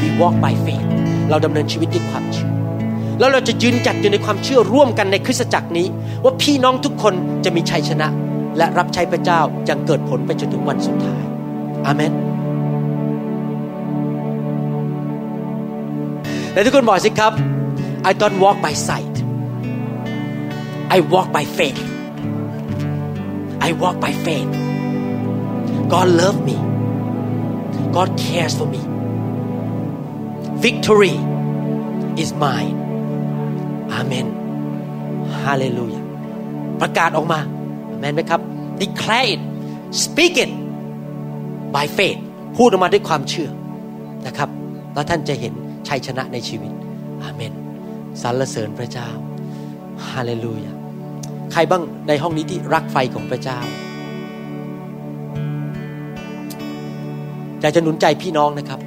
Speaker 3: we walk by faith เราดำเนินชีวิตด้วยความเชื่อ แล้วเราจะยืนจัดอยู่ในความเชื่อร่วมกันในคริสตจักรนี้ ว่าพี่น้องทุกคนจะมีชัยชนะ และรับใช้พระเจ้ายังเกิดผลไปจนถึงวันสุดท้ายอาเมนและทุกคนบอกสิครับ I don't walk by sight I walk by faith I walk by faith God love me God cares for me victory is mine Amen Hallelujah ประกาศออกมาแมนไหมครับ declare it speak it by faith พูดออกมาด้วยความเชื่อนะครับ แล้วท่านจะเห็นชัยชนะในชีวิต อาเมนสรรเสริญพระเจ้า ฮาเลลูยา ใครบ้างในห้องนี้ที่รักไฟของพระเจ้า อยากจะหนุนใจพี่น้องนะครับ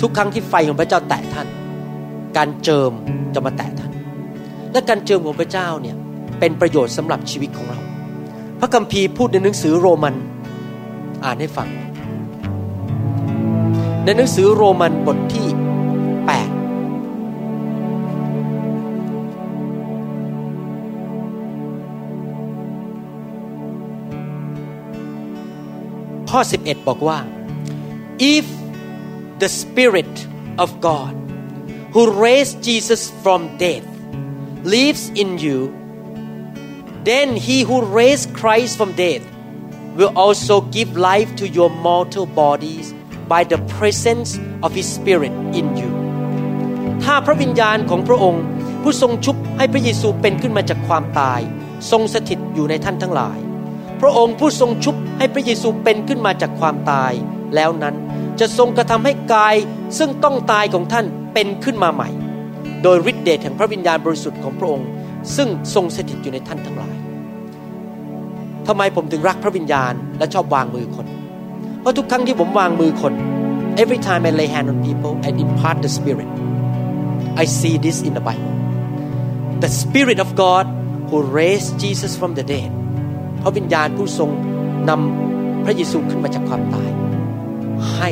Speaker 3: ทุกครั้งที่ไฟของพระเจ้าแตะท่าน การเจิมจะมาแตะท่าน และการเจิมของพระเจ้าเนี่ยเป็นประโยชน์สำหรับชีวิตของเรา พระคัมภีร์พูดในหนังสือโรมันอ่านให้ฟัง ในหนังสือโรมันบทที่ ข้อ 11 บอกว่า if the spirit of God who raised Jesus from death lives in you then he who raised Christ from death will also give life to your mortal bodies by the presence of his spirit in you ถ้าพระวิญญาณของพระองค์ผู้ทรงชุบให้พระเยซูเป็นขึ้นมาจากความตาย ทรงสถิตอยู่ในท่านทั้งหลาย พระองค์ผู้ทรงชุบให้พระเยซูเป็นขึ้นมาจากความตาย แล้วนั้นจะทรงกระทำให้กายซึ่งต้องตายของท่านเป็นขึ้นมาใหม่ โดยฤทธิเดชแห่งพระวิญญาณบริสุทธิ์ของพระองค์ ซึ่งทรงสถิตอยู่ในท่านทั้งหลายทำไมผมถึงรักพระวิญญาณและชอบวางมือคน เพราะทุกครั้งที่ผมวางมือคน every time I lay hand on people I impart the spirit I see this in the Bible the spirit of God who raised Jesus from the dead ระวิญญาณผู้ทรงนำพระเยซูขึ้นมาจากความตาย ให้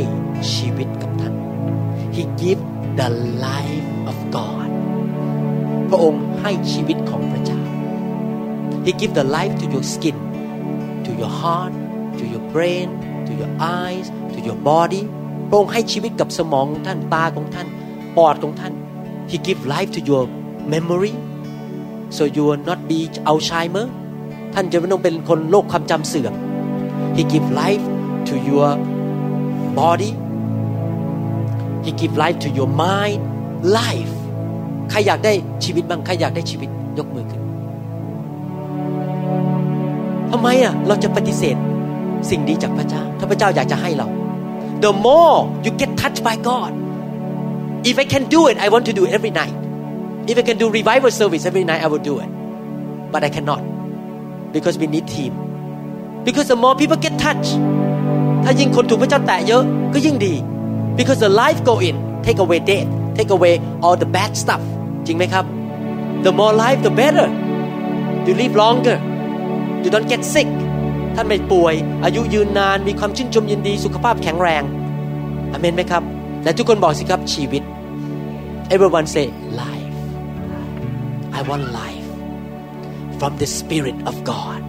Speaker 3: ชีวิตกับท่าน He give the life of God พระองค์ให้ชีวิตของพระเจ้า He give the life to your skin to your heart to your brain to your eyes to your body พระองค์ให้ชีวิตกับสมองของท่านตาของท่านปอดของท่าน He give life to your memory so you will not be Alzheimer ท่านจะไม่ต้องเป็นคนโรคความจำเสื่อม He give life to your body He give life to your mind life ใครอยากได้ชีวิตบ้างใครอยากได้ชีวิตยกมือขึ้นทำไมอะเราจะปฏิเสธสิ่งดีจากพระเจ้า ถ้าพระเจ้าอยากจะให้เรา The more you get touched by God if I can do it I want to do it every night if I can do revival service every night I will do it but I cannot because we need team because the more people get touched ถ้ายิ่งคนถูกพระเจ้าแตะเยอะก็ยิ่งดี because the life go in take away death take away all the bad stuff จริงไหมครับ the more life the better you live longer you don't get sick ท่านไม่ป่วย อายุยืนนาน มีความชื่นชมยินดี สุขภาพแข็งแรงอเมนไหมครับ และทุกคนบอกสิครับชีวิต everyone say life I want life from the Spirit of God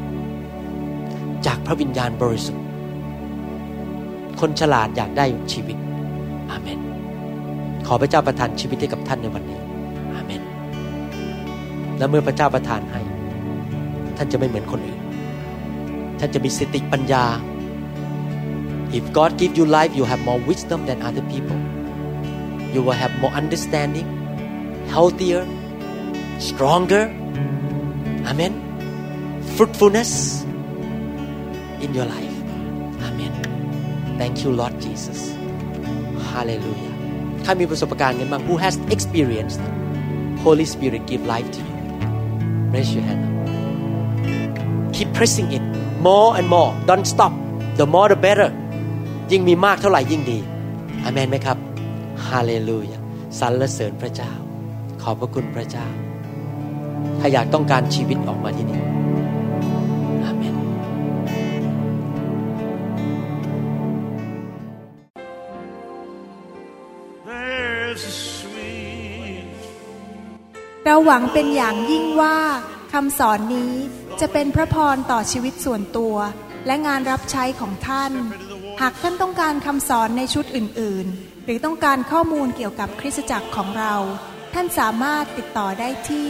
Speaker 3: จากพระวิญญาณบริสุทธิ์ คนฉลาดอยากได้ชีวิต อาเมน ขอพระเจ้าประทานชีวิตให้กับท่านในวันนี้ อาเมน และเมื่อพระเจ้าประทานให้ ท่านจะไม่เหมือนคนอื่น ท่านจะมีสติปัญญา If God give you life you have more wisdom than other people you will have more understanding healthier stronger Amen fruitfulness in your life Amen Thank you Lord Jesus Hallelujah ใครมีประสบการณ์กันบ้าง Who has experienced Holy Spirit give life to you Raise your hand up Keep pressing it more and more don't stop the more the better ยิ่งมีมากเท่าไหร่ยิ่งดีอเมนไหมครับ ฮาเลลูยาสรรเสริญพระเจ้า ขอบพระคุณพระเจ้า ถ้าอยากต้องการชีวิตออกมาที่นี่อาเมน
Speaker 2: There's a sweet
Speaker 1: เราหวังเป็นอย่างยิ่งว่าคำสอนนี้จะเป็นพระพรต่อชีวิตส่วนตัว และงานรับใช้ของท่าน หากท่านต้องการคำสอนในชุดอื่น ๆ หรือต้องการข้อมูลเกี่ยวกับคริสตจักรของเรา ท่านสามารถติดต่อได้ที่